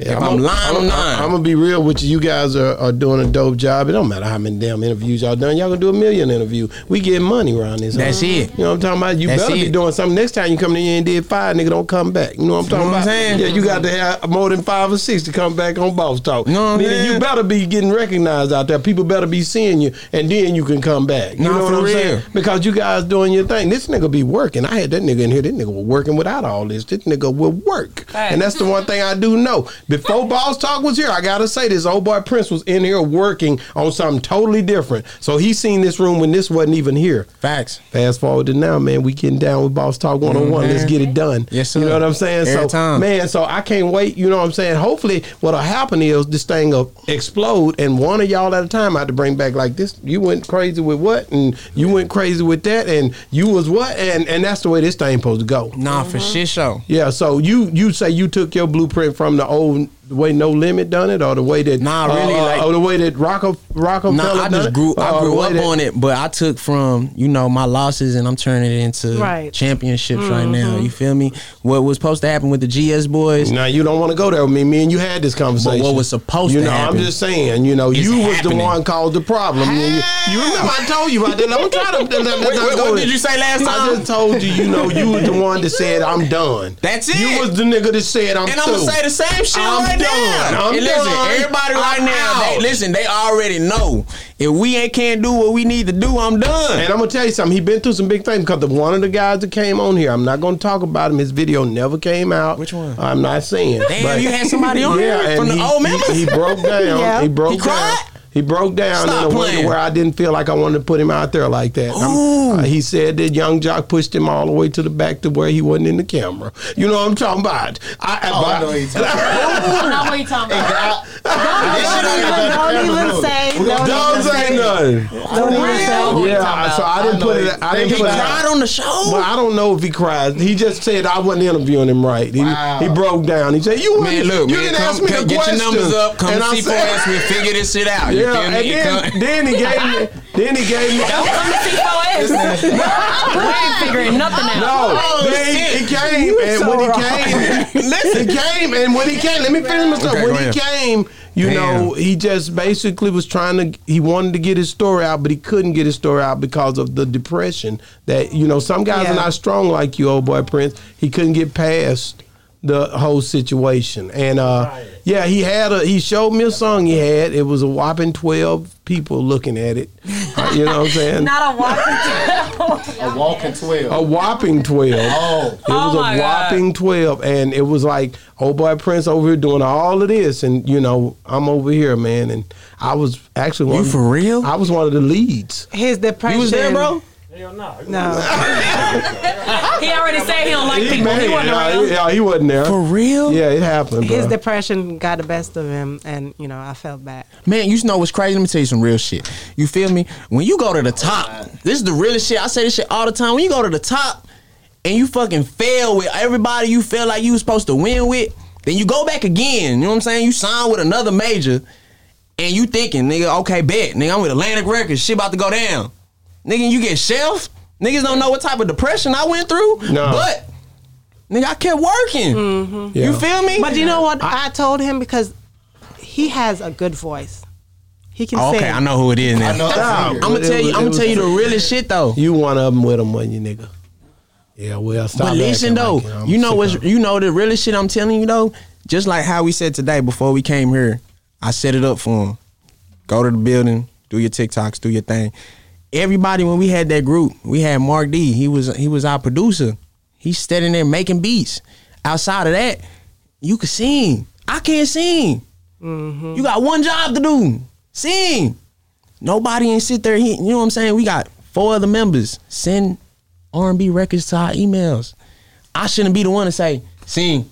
If I'm, lying, I'm, lying. I'm gonna be real with you. You guys are, are doing a dope job. It don't matter how many damn interviews y'all done. Y'all gonna do a million interview. We get money around this. That's huh? it. You know what I'm talking about? You That's better be doing something next time you come in here and did five. Nigga, don't come back. You know what I'm talking know what about? I'm saying? Yeah, you got to have more than five or six to come back on Boss Talk. know what I'm Nigga, saying? you better be getting recognized out there. People better be seeing you, and then you can come back. You Nah, know what I'm real. saying? Because you guys doing your thing. This nigga be working. I had that nigga in here. This nigga was working without all this. This nigga will work. And that's the one thing I do know. Before Boss Talk was here, I gotta say this old boy Prince was in here working on something totally different. So he seen this room when this wasn't even here. Facts. Fast forward to now, man. We getting down with Boss Talk 101. Let's Mhm. get it done. Yes, sir. You know what I'm saying? Every so time. man, so I can't wait. You know what I'm saying? Hopefully, what'll happen is this thing will explode, and one of y'all at a time I have to bring back like this. You went crazy with what, and you went crazy with that, and you was what, and and that's the way this thing supposed to go. Nah, for shit show. Yeah. So you you say you took your blueprint from the old who the way No Limit done it, or the way that Nah, really, uh, like- or the way that Rocco Roc-A-Fella Nah, I done just it? grew. I Or grew the way up that- on it, but I took from you know my losses and I'm turning it into Right. championships right now. You feel me? What was supposed to happen with the GS Boyz? Now you don't want to go there with me. Me and you had this conversation. But what was supposed you to know, happen I'm just saying. You know, you was happening. the one caused the problem. You, you remember I told you about that. Don't try to. let- let- let- Wait, wait, what did you say last time? I just told you. You know, you was the one that said I'm done. That's it. You was the nigga that said I'm and I'm gonna say the same shit I'm done. I'm and listen, done. everybody right I'm now, they, listen, they already know if we ain't can't do what we need to do, I'm done. And I'm gonna tell you something. He been through some big things because the one of the guys that came on here. I'm not gonna talk about him. His video never came out. Which one? I'm not saying. Damn, you had somebody on yeah, here from the he, old members? He, he broke down. Yeah. He broke He down. cried? He broke down Stop in a way playing. where I didn't feel like I wanted to put him out there like that. Uh, he said that Young Jock pushed him all the way to the back to where he wasn't in the camera. You know what I'm talking about? I, Oh, I know what you're talking I know what you talking about. Don't even say. Don't say nothing. Don't even say. Yeah, so I didn't put it. I didn't He put it. cried on the show. Well, I don't know if he cried. He just said I wasn't interviewing him right. He, he broke down. He said, "You Man, wouldn't- look, you man, didn't come, ask me come the get question." your numbers up. Come And I see for said- us. We figure this shit out. You Yeah, feel and me? Then, then he gave me. Then he gave me. Don't come to C4S. we ain't figuring nothing out. No, Oh, then he, he shit. came, You and so when he wrong. came, listen, he came, and when he came, let me finish my stuff. Okay, when he ahead. came, you know, he just basically was trying to. He wanted to get his story out, but he couldn't get his story out because of the depression. That you know, some guys Yeah. are not strong like you, old boy Prince. He couldn't get past the whole situation, and uh, yeah, he had a. He showed me a song he had. It was a whopping twelve people looking at it. Uh, you know what I'm saying? Not a walking A walking 12. A whopping 12. Oh. It was Oh a my God. whopping 12. And it was like, oh boy, Prince over here doing all of this. And, you know, I'm over here, man. And I was actually one You for real? I was one of the leads. His depression. You was there, bro? Hell no. No. He already said he don't like people. Man, He wasn't yeah, around. yeah, he wasn't there. For real? Yeah, it happened, His bro. depression got the best of him, and you know I felt bad. Man, you know what's crazy? Let me tell you some real shit. You feel me? When you go to the top, this is the realest shit. I say this shit all the time. When you go to the top and you fucking fail with everybody you feel like you was supposed to win with, then you go back again. You know what I'm saying? You sign with another major and you thinking, nigga, okay, bet. Nigga, I'm with Atlantic Records. Shit about to go down. Nigga, you get shelved. Niggas don't know what type of depression I went through. No. But, nigga, I kept working. Mm-hmm. Yeah. You feel me? But you know what? I, told him because he has a good voice. He can Oh, sing. okay, I know who it is now. I know. I'm gonna tell you. I'm gonna tell you the was- realest shit though. You one of them with him, when you nigga. Yeah, well, stop But listen though, like you know sick what's you know the realest shit I'm telling you though. Just like how we said today before we came here, I set it up for him. Go to the building, do your TikToks, do your thing. Everybody when we had that group, we had Mark D. He was he was our producer. He's standing there making beats. Outside of that, you can sing. I can't sing. Mm-hmm. You got one job to do. Sing. Nobody ain't sit there. He, you know what I'm saying? We got four other members. Send R&B records to our emails. I shouldn't be the one to say, sing.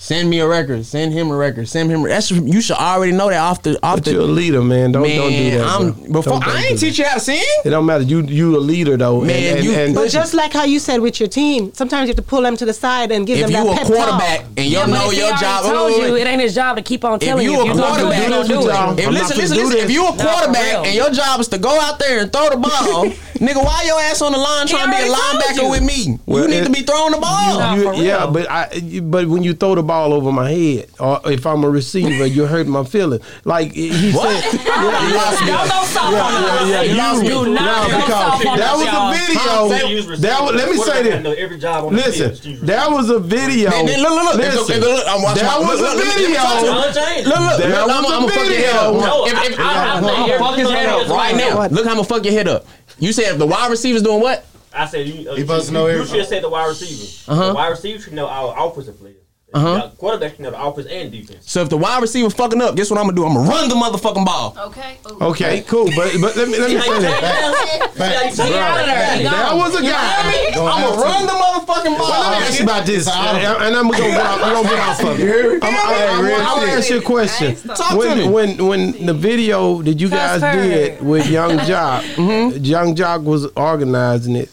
Send me a record. Send him a record. Send him. That's you should already know that off the off But the. you're a leader, man. Don't don't do that. I'm- before- Don't- don't I do ain't that. teach you how to sing. It don't matter. You you a leader though, Man, and, and, you- and But just like how you said with your team, sometimes you have to pull them to the side and give If them you that a quarterback talk. and you Yeah, know your job, told wait, wait, you it ain't his job to keep on telling you you. If you don't do it, quarterback, you don't do y'all. it. If listen, listen, listen. If you a quarterback and your job is to go out there and throw the ball, Nigga, why your ass on the line trying to be a linebacker you. with me? Well, you need it- to be throwing the ball. You- for real. yeah, but I, but when you throw the ball over my head, or if I'm a receiver, you hurt my feeling. Like he What? said, Don't go soft on us. yeah, yeah, You you- do not no, go because soft on that was a video. That was, let me say this. Every job on Listen, that was a video. Look, look, look. Listen, Look, look, I'm watching that was a look, let me- let me video. talk to you. Look, Look, look, That I'm, was a I'm gonna fuck your head video. fuck his head up right now. is Look, I'm gonna fuck your head up. You said if the wide receiver's doing what? I said you, uh, He you, supposed to know you, you should have said the wide receiver. Uh-huh. The wide receiver should know our offensive players. Uh-huh. Quarterback should know the offense and defense. So if the wide receiver fucking up, guess what I'm gonna do? I'm gonna run the motherfucking ball. Okay. Okay, cool, but but let me let me say that. Facts. Get out of That was a guy. Don't I'm gonna run the motherfucking ball. Well, let me ask you about this, and, and I'm gonna get off, I'm gonna get off of You hear me? it. I'm, I'm, I'm, Hey, real I'm gonna ask you a question. Talk to me. when when the video that you guys did with Young Jock, Young Jock was organizing it,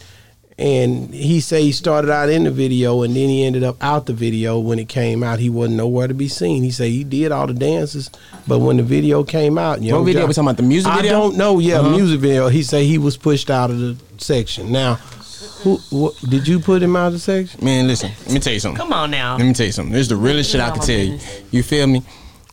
and he say he started out in the video, and then he ended up out the video. When it came out, he wasn't nowhere to be seen. He said he did all the dances, but when the video came out, Young What video? Jock- We talking about the music I video? don't know. Yeah, Uh-huh. music video. He said he was pushed out of the section. Now, who what, did you put him out of the section? Man, listen. Let me tell you something. Come on now. Let me tell you something. This is the realest shit I can tell you. You feel me?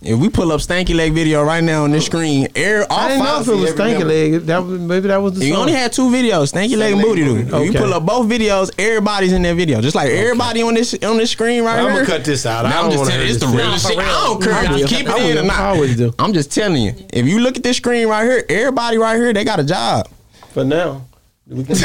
If we pull up Stanky Leg video right now on this screen, air all I didn't know if it was Stanky. Leg. That was, maybe that was the You song. only had two videos, Stanky Leg and Booty Leg Doo. and If you pull up both videos, everybody's in that video. Just like everybody on this on this screen right now. I'm gonna cut this out. I Now, I'm don't just wanna telling you, it's the this shit. realest shit. for I don't care I if you keep I it in or not. I always do. I'm just telling you. If you look at this screen right here, everybody right here, they got a job. For now. We can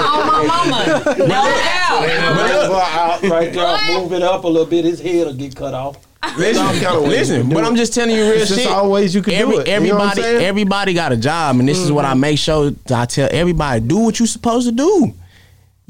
Oh, my mama. No doubt. Right there, move it up a little bit. His head will get cut off. Listen, listen, do but. I'm just telling you real shit. all ways you can do Every- it. You Everybody, everybody got a job, and this is what I mm-hmm. make sure I tell everybody: do what you supposed to do.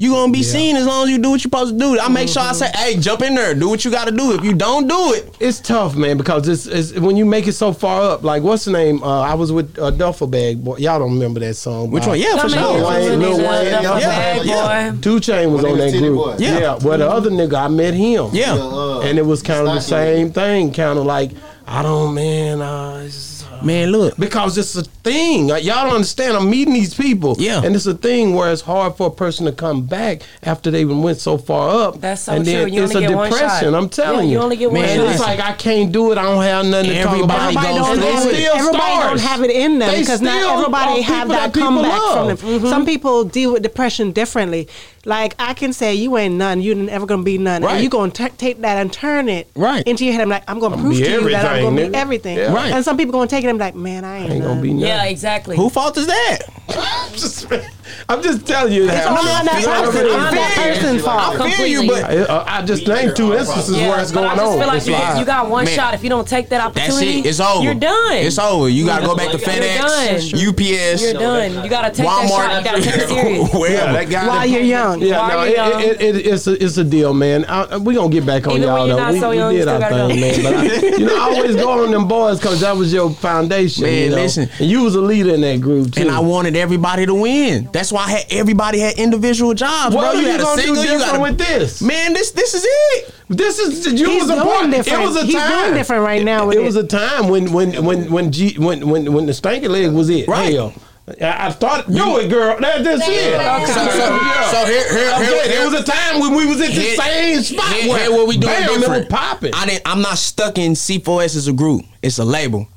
You gonna be seen as long as you do what you supposed to do. I make sure I say, "Hey, jump in there, do what you got to do." If you don't do it, It's tough, man, because it's, it's when you make it so far up. Like what's the name? Uh, I was with uh, Duffel Bag. Boy, y'all don't remember that song? Which one? Yeah, for sure. Lil Wayne, Lil Wayne, the yeah, bag, yeah. Two Chain was When on they that group. Boy. Yeah. Yeah. Well, the other nigga, I met him. Yeah. Uh, and it was kind of the Stocky Leg. same thing. Kind of like I don't, man. Uh, it's, uh, man, look, because it's a thing. Like, y'all don't understand. I'm meeting these people. Yeah. And it's a thing where it's hard for a person to come back after they even went so far up. That's so and true. then You it's only a get one depression. shot. I'm telling Yeah, you. you only get one Man, shot. it's like I can't do it. I don't have nothing to talk about. Everybody goes don't And through they have it. it. still Everybody stars. don't have it in them They because not everybody have that that comeback from love. them. Some mm-hmm. people deal with depression differently. Like I can say you ain't none, you ain't ever gonna be none, Right. and you gonna t- take that and turn it Right. into your head. I'm like, I'm gonna I'm prove to you that I'm gonna nigga. be everything. Yeah. Right. And some people gonna take it and be like, man, I ain't, Ain't gonna be nothing. Yeah, exactly. who fault is that? I'm just telling you that. It's not that You know what I'm It's not that person's fault. I feel you, but I, I just named two instances Yeah, where it's but going I just on. feel like It's you, live. you got one Man. shot. If you don't take that that's opportunity, it. It's over. You're done. It's over. You gotta go back to You're FedEx, done. UPS, You're done. You gotta take that shot. You gotta take it serious. Wherever. that guy While you're young. Yeah, no, you're young. it, it, it, it's a it's a deal, man. I, we gonna get back on Even y'all you're though. we, so young, you did our thing, man. But I, you know, I always go on them boys because that was your foundation. Man, you know? listen. and you was a leader in that group too. And I wanted everybody to win. That's why I had everybody had individual jobs, what bro. are you had a gonna do single, you different got with this? Man, this this is it. This is you He's was a doing part. different. It was a He's time. doing different right now with it it. was a time when when when when G when when when the stanky leg was it. Right. Hell, I, I started do it, girl. That, that's it. So, so, so here, here, I'm here, saying, here- there was a time when we was at the Here- same spot here- where here what we doing bam, different. popping. I didn't. I'm not stuck in C4S as a group. It's a label.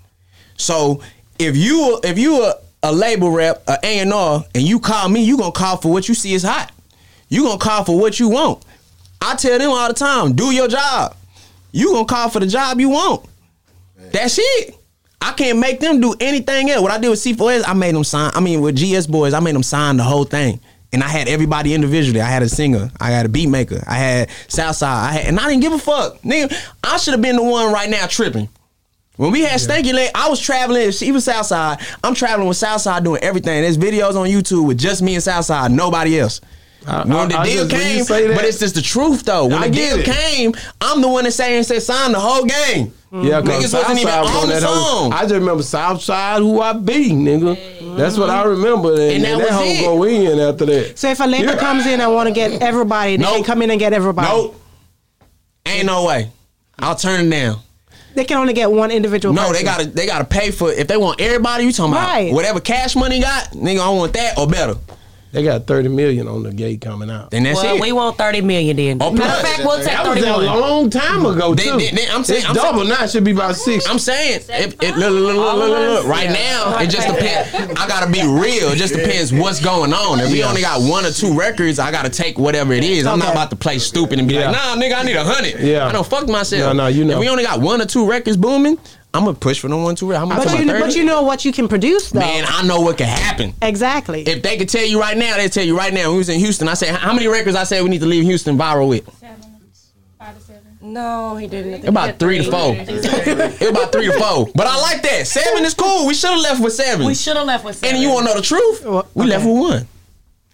So if you if you a, a label rep, a A and R, and you call me, you gonna call for what you see is hot. You gonna call for what you want. I tell them all the time, do your job. You gonna call for the job you want. That's it. I can't make them do anything else. What I did with C4S, I made them sign. I mean, with GS Boyz, I made them sign the whole thing. And I had everybody individually. I had a singer. I had a beat maker. I had Southside. I had, and I didn't give a fuck. Nigga, I should have been the one right now tripping. When we had Stanky Leg, I was traveling. She was Southside. I'm traveling with Southside doing everything. There's videos on YouTube with just me and Southside, nobody else. I- when I- the I deal just- came, that- but it's just the truth though. When I the deal it. came, I'm the one that say and said sign the whole game. Yeah, because Niggas wasn't even Southside was on the that whole- song. I just remember Southside who I beat, nigga. That's what I mm-hmm. remember. And, And that and that was whole it. go in after that. So if a label Yeah. comes in I want to get everybody, they Nope. can come in and get everybody. Nope. Ain't no way. I'll turn it down. They can only get one individual. No, person. they gotta they gotta pay for if they want everybody. You talking about Right. whatever cash money got, nigga? I want that or better. They got thirty million on the gate coming out. Then that's well, it. we want thirty million then. Oh, Matter of plus. fact, we'll take That was a thirty-one. long time ago They- too. they- they- I'm saying- it's I'm double saying- now. It should be about six. I'm saying, it, it, look, look, look, look, look, look. right now, it just depends. I gotta be real. It just depends what's going on. If we Yeah. only got one or two records, I gotta take whatever it is. I'm not about to play stupid and be Yeah. like, nah, nigga, I need a hundred. Yeah. I don't fuck myself. No, no, you know. If we only got one or two records booming, I'm gonna push for the one, two records. I'm gonna But you, know, but you know what you can produce though. Man, I know what can happen. exactly. If they could tell you right now, they tell you right now. When we was in Houston, I said, how many records I said we need to leave Houston viral with? No, he didn't. About three to four. it about three to four. But I like that. Seven is cool. We should have left with seven. We should have left with seven. And you want to know the truth? We left with one.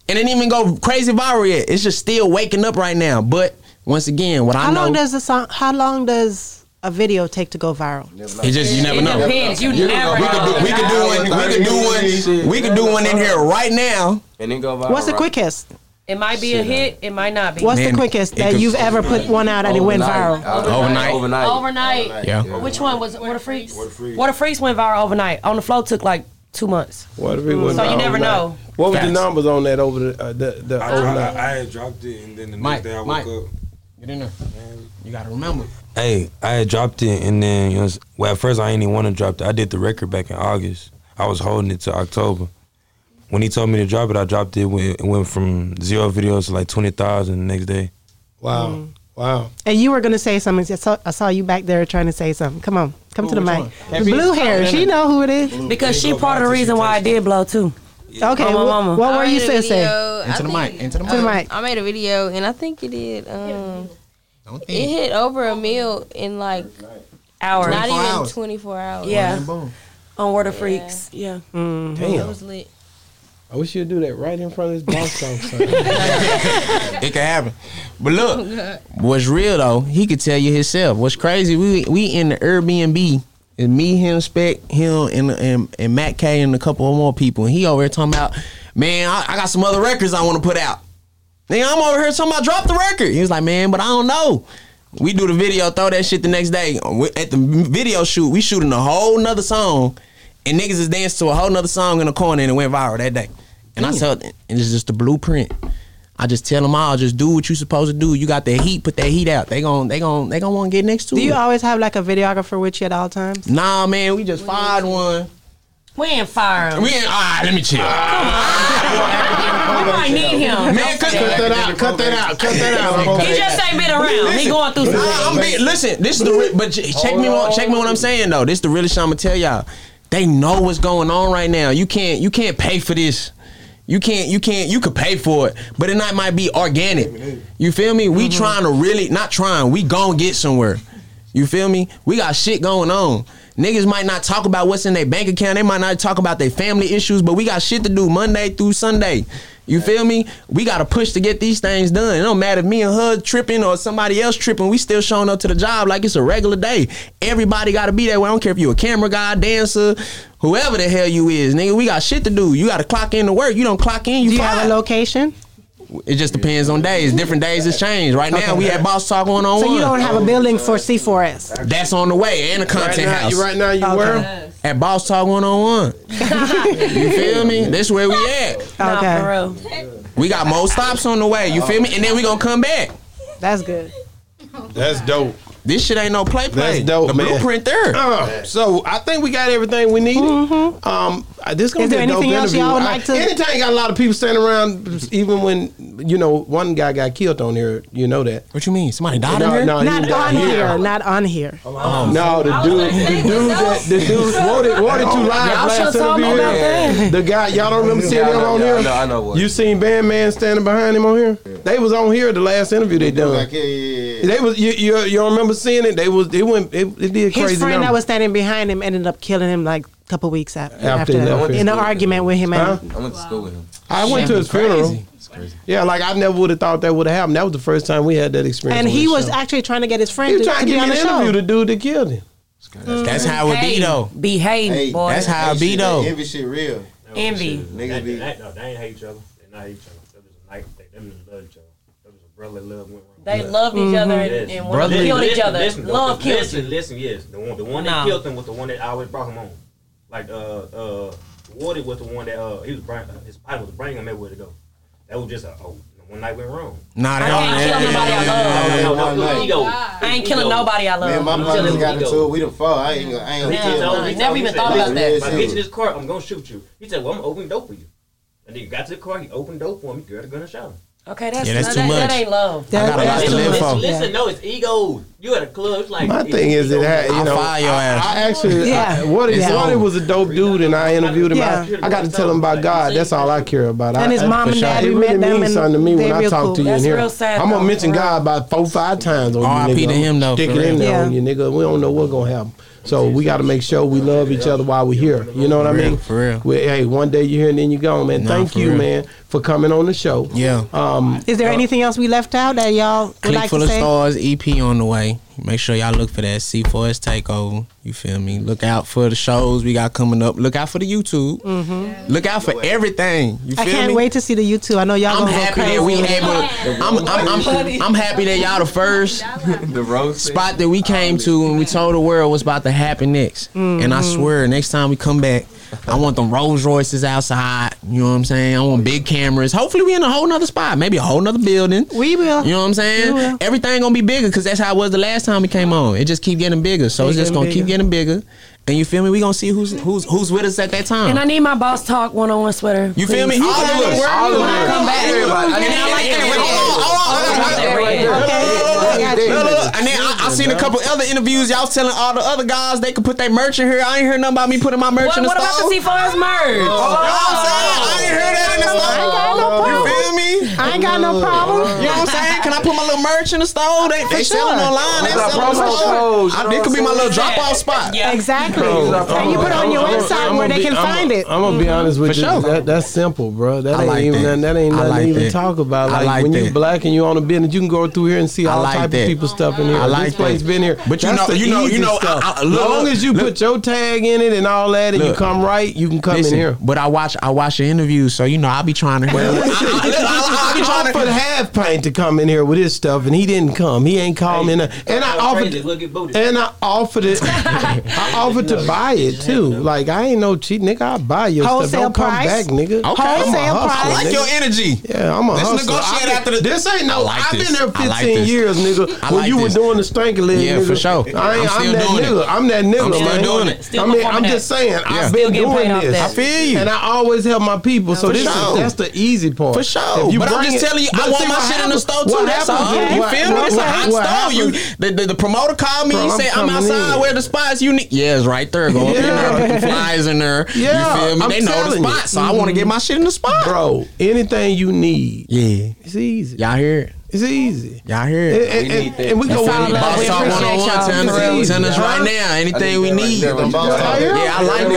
And it didn't even go crazy viral yet. It's just still waking up right now. But once again, what I know. how long does the song? How long does a video take to go viral? it just you never It know. depends. You We never could do, know. we could do one. We could do one. We could do one in here right now. And then go viral. What's the quickest? It might be a hit. It might not be. What's Man, the quickest that you've ever put one out and it went viral? Overnight. Overnight. Overnight. Yeah. Which one was it? Water Freaks? Water Freaks went viral overnight. On the flow took like two months. What if it was So you never overnight? know. What was the numbers on that over the uh, the, the I, overnight? I, I had dropped it, and then the next Mike, day I woke Mike. up. Get in there. You gotta remember. Hey, I had dropped it, and then you know, well, at first I didn't even want to drop it. I did the record back in August. I was holding it to October. When he told me to drop it, I dropped it. It went from zero videos to like twenty thousand the next day. Wow, Mm. wow. And you were gonna say something. I saw, I saw you back there trying to say something. Come on, come Who, to the mic. The blue hair. She know who it is. Because she part of the reason why I did blow too. Okay, Oh, my wh- mama. what were you made saying? Say? Into I the think- mic. Into the mic. mic. I made a video and I think it did. Um, Don't it think. hit over a mil in like Hours. not even hours. 24 hours. Yeah. Boom. On Water Freaks. Yeah. it Damn. was lit. I wish you'd do that right in front of this boss song. It can happen. But look, what's real though, he could tell you himself. What's crazy, we we in the Airbnb. It's me, him, Spec, him, and, and and Matt K and a couple of more people. And he over here talking about, man, I, I got some other records I want to put out. Nigga, I'm over here talking about drop the record. He was like, man, but I don't know. We do the video, throw that shit the next day. At the video shoot, we shooting a whole nother song, and niggas is dancing to a whole nother song in the corner, and it went viral that day. And I told, and it's just the blueprint. I just tell them all, just do what you supposed to do. You got that heat, put that heat out. They gon' they gon' they gon' want to get next to it. Do it. you always have like a videographer with you at all times? nah, man, we just fired one. We ain't firing. We ain't. All right, let me chill. We might need him. Man, cut, cut that out. Cut that out. Cut that out. He just ain't been around. He going through some Nah, I'm things. being, listen, this is the re- but check me on, check me what I'm saying though. This is the realest shit I'm gonna tell y'all. They know what's going on right now. You can't you can't pay for this. You can't you can't you could pay for it, but it not might be organic. You feel me? We mm-hmm. trying to really not trying. We gonna get somewhere. You feel me? We got shit going on. Niggas might not talk about what's in their bank account. They might not talk about their family issues, but we got shit to do Monday through Sunday. You feel me? We got to push to get these things done. It don't matter if me and her tripping or somebody else tripping. We still showing up to the job like it's a regular day. Everybody got to be there. I don't care if you a camera guy, dancer, whoever the hell you is, nigga. We got shit to do. You got to clock in to work. You don't clock in. You, Do you have a location? It just depends on days. Different days it's changed. Right now we at Boss Talk one on one. So you don't have a building for C4S? That's on the way and a content Right now, house. you right now you Okay. where? At Boss Talk one on one. You feel me? This where we at. Nah, Okay. for real. We got more stops on the way. You feel me? And then we gonna come back. That's good. That's dope. This shit ain't no play play. That's dope, The man. blueprint there. Uh, so I think we got everything we need. Um, uh, this gonna Is be there a dope anything else interview. y'all would I- like to- Anytime you got a lot of people standing around, even when you know one guy got killed on here, you know that. What you mean? Somebody died No, in here? no, he Not didn't die on here. here. Not on here. No, the dude, the dude, that, the dude, what did, what did you live Y'all last should've told me interview? about that. The guy, y'all don't remember seeing Yeah, I him know, on yeah, here? I know, I know what. You seen Bandman standing behind him on here? They was on here at the last interview they done. Like, yeah, yeah, yeah. They was you, you you don't remember seeing it? They was it went it, it did His crazy. friend that was standing behind him ended up killing him like a couple weeks after, After after, that. in an argument with him. Huh? I went to school with him. I went to his Crazy. funeral. Yeah, like I never would have thought that would have happened. That was the first time we had that experience. and he was show. actually trying to get his friend he was to, trying to to be get on me the an interview. show. The dude that killed him. That's how it be though. Be hating, Hey, boy. That's how it Hey, be though. Envy shit real. Envy. Niggas be. They, no, they ain't hate each other. They not hate each other. They just like they them just love each other. They brotherly love went wrong. They loved each other and, Yes. and wanted to kill each other. Listen, Love the, killed listen, you. listen, yes. The one, the one Nah. that killed him was the one that always brought him on. Like, uh, uh, Wardy was the one that, uh, he was, bring, uh, his body was bringing him everywhere to go. That was just a, oh, one night went wrong. Nah, that I ain't killing nobody I love. I ain't killing nobody I love. Man, my I'm brothers got you, into it. We done fought. I ain't gonna. I ain't gonna Yeah, tell no, you. I never even thought about that. If I get to this car, I'm gonna shoot you. He said, "Well, I'm gonna open the door for you." And then he got to the car. He opened the door for me. Girl, the gun and shot him. Okay, that's, Yeah, that's that, too that, much. that ain't love. I got a lot to live for. listen, listen, no, it's ego. You at a club, it's like My it's thing is ego. that you I'll know, fire your I, ass. I actually, Yeah. I, what It's Wally over. was a dope dude, and I interviewed him. Yeah. I, I got to tell him about God. That's all I care about. And I, his mom for and sure. dad, It we really met them means something to me when I real talk cool. to you That's in here. sad, I'm gonna though. mention God about four, five times on you, R.I.P. nigga. to him, though, Stick it in there on you, nigga. We don't know what's gonna happen. So we got to make sure we love each other while we're here. You know what I mean? for real. We, hey, one day you're here and then you gone, man. Thank for you, real. man, for coming on the show. Yeah. Um, Is there anything else we left out that y'all would Click like Full to of say? Stars EP on the way. Make sure y'all look for that C4S takeover. You feel me? Look out for the shows we got coming up. Look out for the YouTube. Mm-hmm. Look out for everything. You feel I can't me? wait to see the YouTube. I know y'all I'm gonna happy go crazy. that we with it. able. I'm, I'm, I'm, I'm happy that y'all the first the spot that we came to and we told the world what's about to happen next. And I swear, next time we come back, I want them Rolls Royces outside. You know what I'm saying? I want big cameras. Hopefully, we in a whole nother spot, maybe a whole nother building. We will. You know what I'm saying? Everything gonna be bigger because that's how it was the last time we came on. It just keep getting bigger, so it's just gonna keep getting bigger. And you feel me? We gonna see who's who's who's with us at that time. And I need my boss talk one on one sweater. you feel me? please. All of us. All of When I us. come back. Everybody. And then I like that. Hold on, And then I, I seen a couple other interviews. Y'all was telling all the other guys they could put their merch in here. I ain't heard nothing about me putting my merch What, in the store. what about the C4S merch? You know what I'm saying? I ain't heard that in the store. You feel me? I ain't got no problem. You know what I'm saying? Can I put my little merch in the store? They, they For selling sure. online. They got selling promo for sure. codes, I, you know it could be my little drop off spot. Yeah. Exactly. Bro, and you put it on your I'm- website I'm where gonna they can I'm- find it. I'm gonna be mm-hmm. honest with For you. sure. That, that's simple, bro. That I ain't like even that. that, ain't nothing like to even talk about. I Like, like when you that. black and you on a business, you can go through here and see I all like type of people stuff in here. I like this place that. been here, But you know- you know- you know, stuff. I- I- look, long as you put your tag in it and all that, and you come right, you can come in here. But I watch I watch your interviews, so you know I'll be trying to. I, I, I, I, I be trying I offered to. half pint to come in here with his stuff, and he didn't come. He ain't called me, and I- and I offered. Crazy, look at booty. And I offered it. I offered to buy it too. Like I ain't no cheat, nigga. I buy your Wholesale stuff. Don't come price? back, nigga. Okay. I'm a Wholesale hustler, price? I like your energy. Yeah, I'm a Let's hustler. negotiate I've after the- This ain't no. I like I've this. been there 15 like years, nigga. I when you this. were doing the stanky leg, Yeah, nigga. for sure. I ain't, I'm I'm, still that doing it. nigga. I'm that nigga, I'm still man. doing it. Still I mean, I'm performing just that. saying. I've Still been doing paid this. I feel you. And I always help my people. So this is that's the easy part. For sure. But I'm bring just it- telling you, I want my shit in the store too. What That's happens- all. You what- feel me? It's a hot what store. You the, the, the promoter called me. Bro, he I'm said, "I'm outside. in. Where the spots you need?" Yeah, it's right there. Go up in Yeah. there. Put the flies in there. Yeah, you feel me? I'm they know the telling you. spot, so I want to get my shit in the spot. Bro, anything you need, Yeah, it's easy. y'all hear it? It's easy. Y'all hear And, it? and, and, and we go all with love. Boss We Talk appreciate 101, y'all. tell us, Crazy. right now. Anything we need. Them boss talk. Yeah, I like it.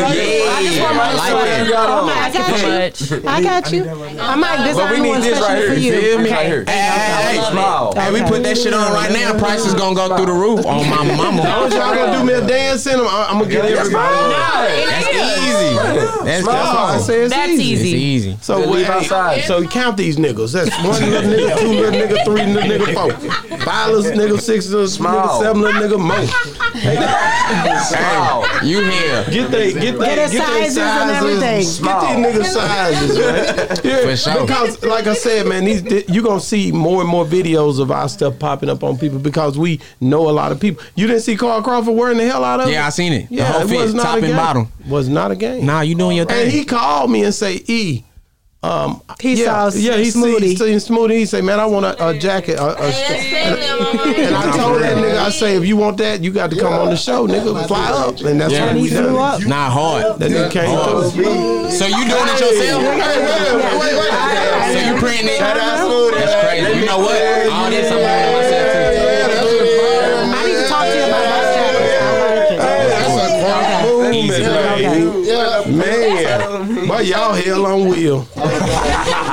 Yeah, oh I like that. I got you. I got you. I might But we design need one this right here. for You you. feel me? Right here. Hey, hey, hey. Smile. Hey, we put that shit on right now. Prices gonna go through the roof on my mama. Y'all gonna do me a dance in them? I'm gonna get everybody. That's easy. That's, That's why I that's, say it's That's easy. it's easy. easy. So Just leave outside. so we count these niggas. That's one little nigga, two little nigga, three little nigga, four, five little nigga, six little nigga, Small. seven little nigga, more. Smile. You here? Get they, get they, Get get the they sizes and everything. Get these niggas sizes, man. Yeah, For sure. Because, like I said, man, these you gonna see more and more videos of our stuff popping up on people because we know a lot of people. You didn't see Carl Crawford wearing the hell out of it. Yeah, I seen it. The Yeah, whole it fit, was not top a and game. bottom. Was not a game. Nah, you doing your thing. And he called me and say, E, um, He yeah, saw yeah, he Smoothie. seen, seen Smoothie. He say, man, I want a, a jacket. A, a, and I told that nigga, I say, if you want that, you got to come on the show, nigga. Fly up, and that's Yeah. what we He done. up. Nah, hard. That nigga came through. So you doing it yourself? So you printing it? That's crazy. You know what? All this I'm doing myself But y'all hell on wheel.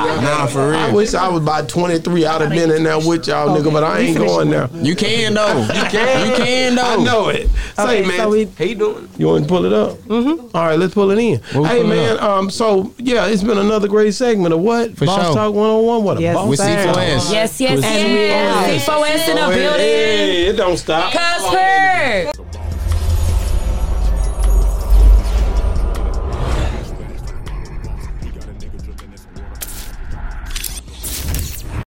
Nah, for real. I wish I was about 23. I'd have been in there with y'all, nigga, but I ain't going there. You can though. You can. You can though. I know it. Say, Okay, man. so we- He doing? You want to pull it up? Mm-hmm. All right, let's pull it in. What we hey, man. Um. So yeah, it's been another great segment of what For Boss sure. Talk 101. What a Yes, boss With sir. C4S. Yes, yes, With yes. C4S. C4S in the building. Hey, it don't stop. Cosper.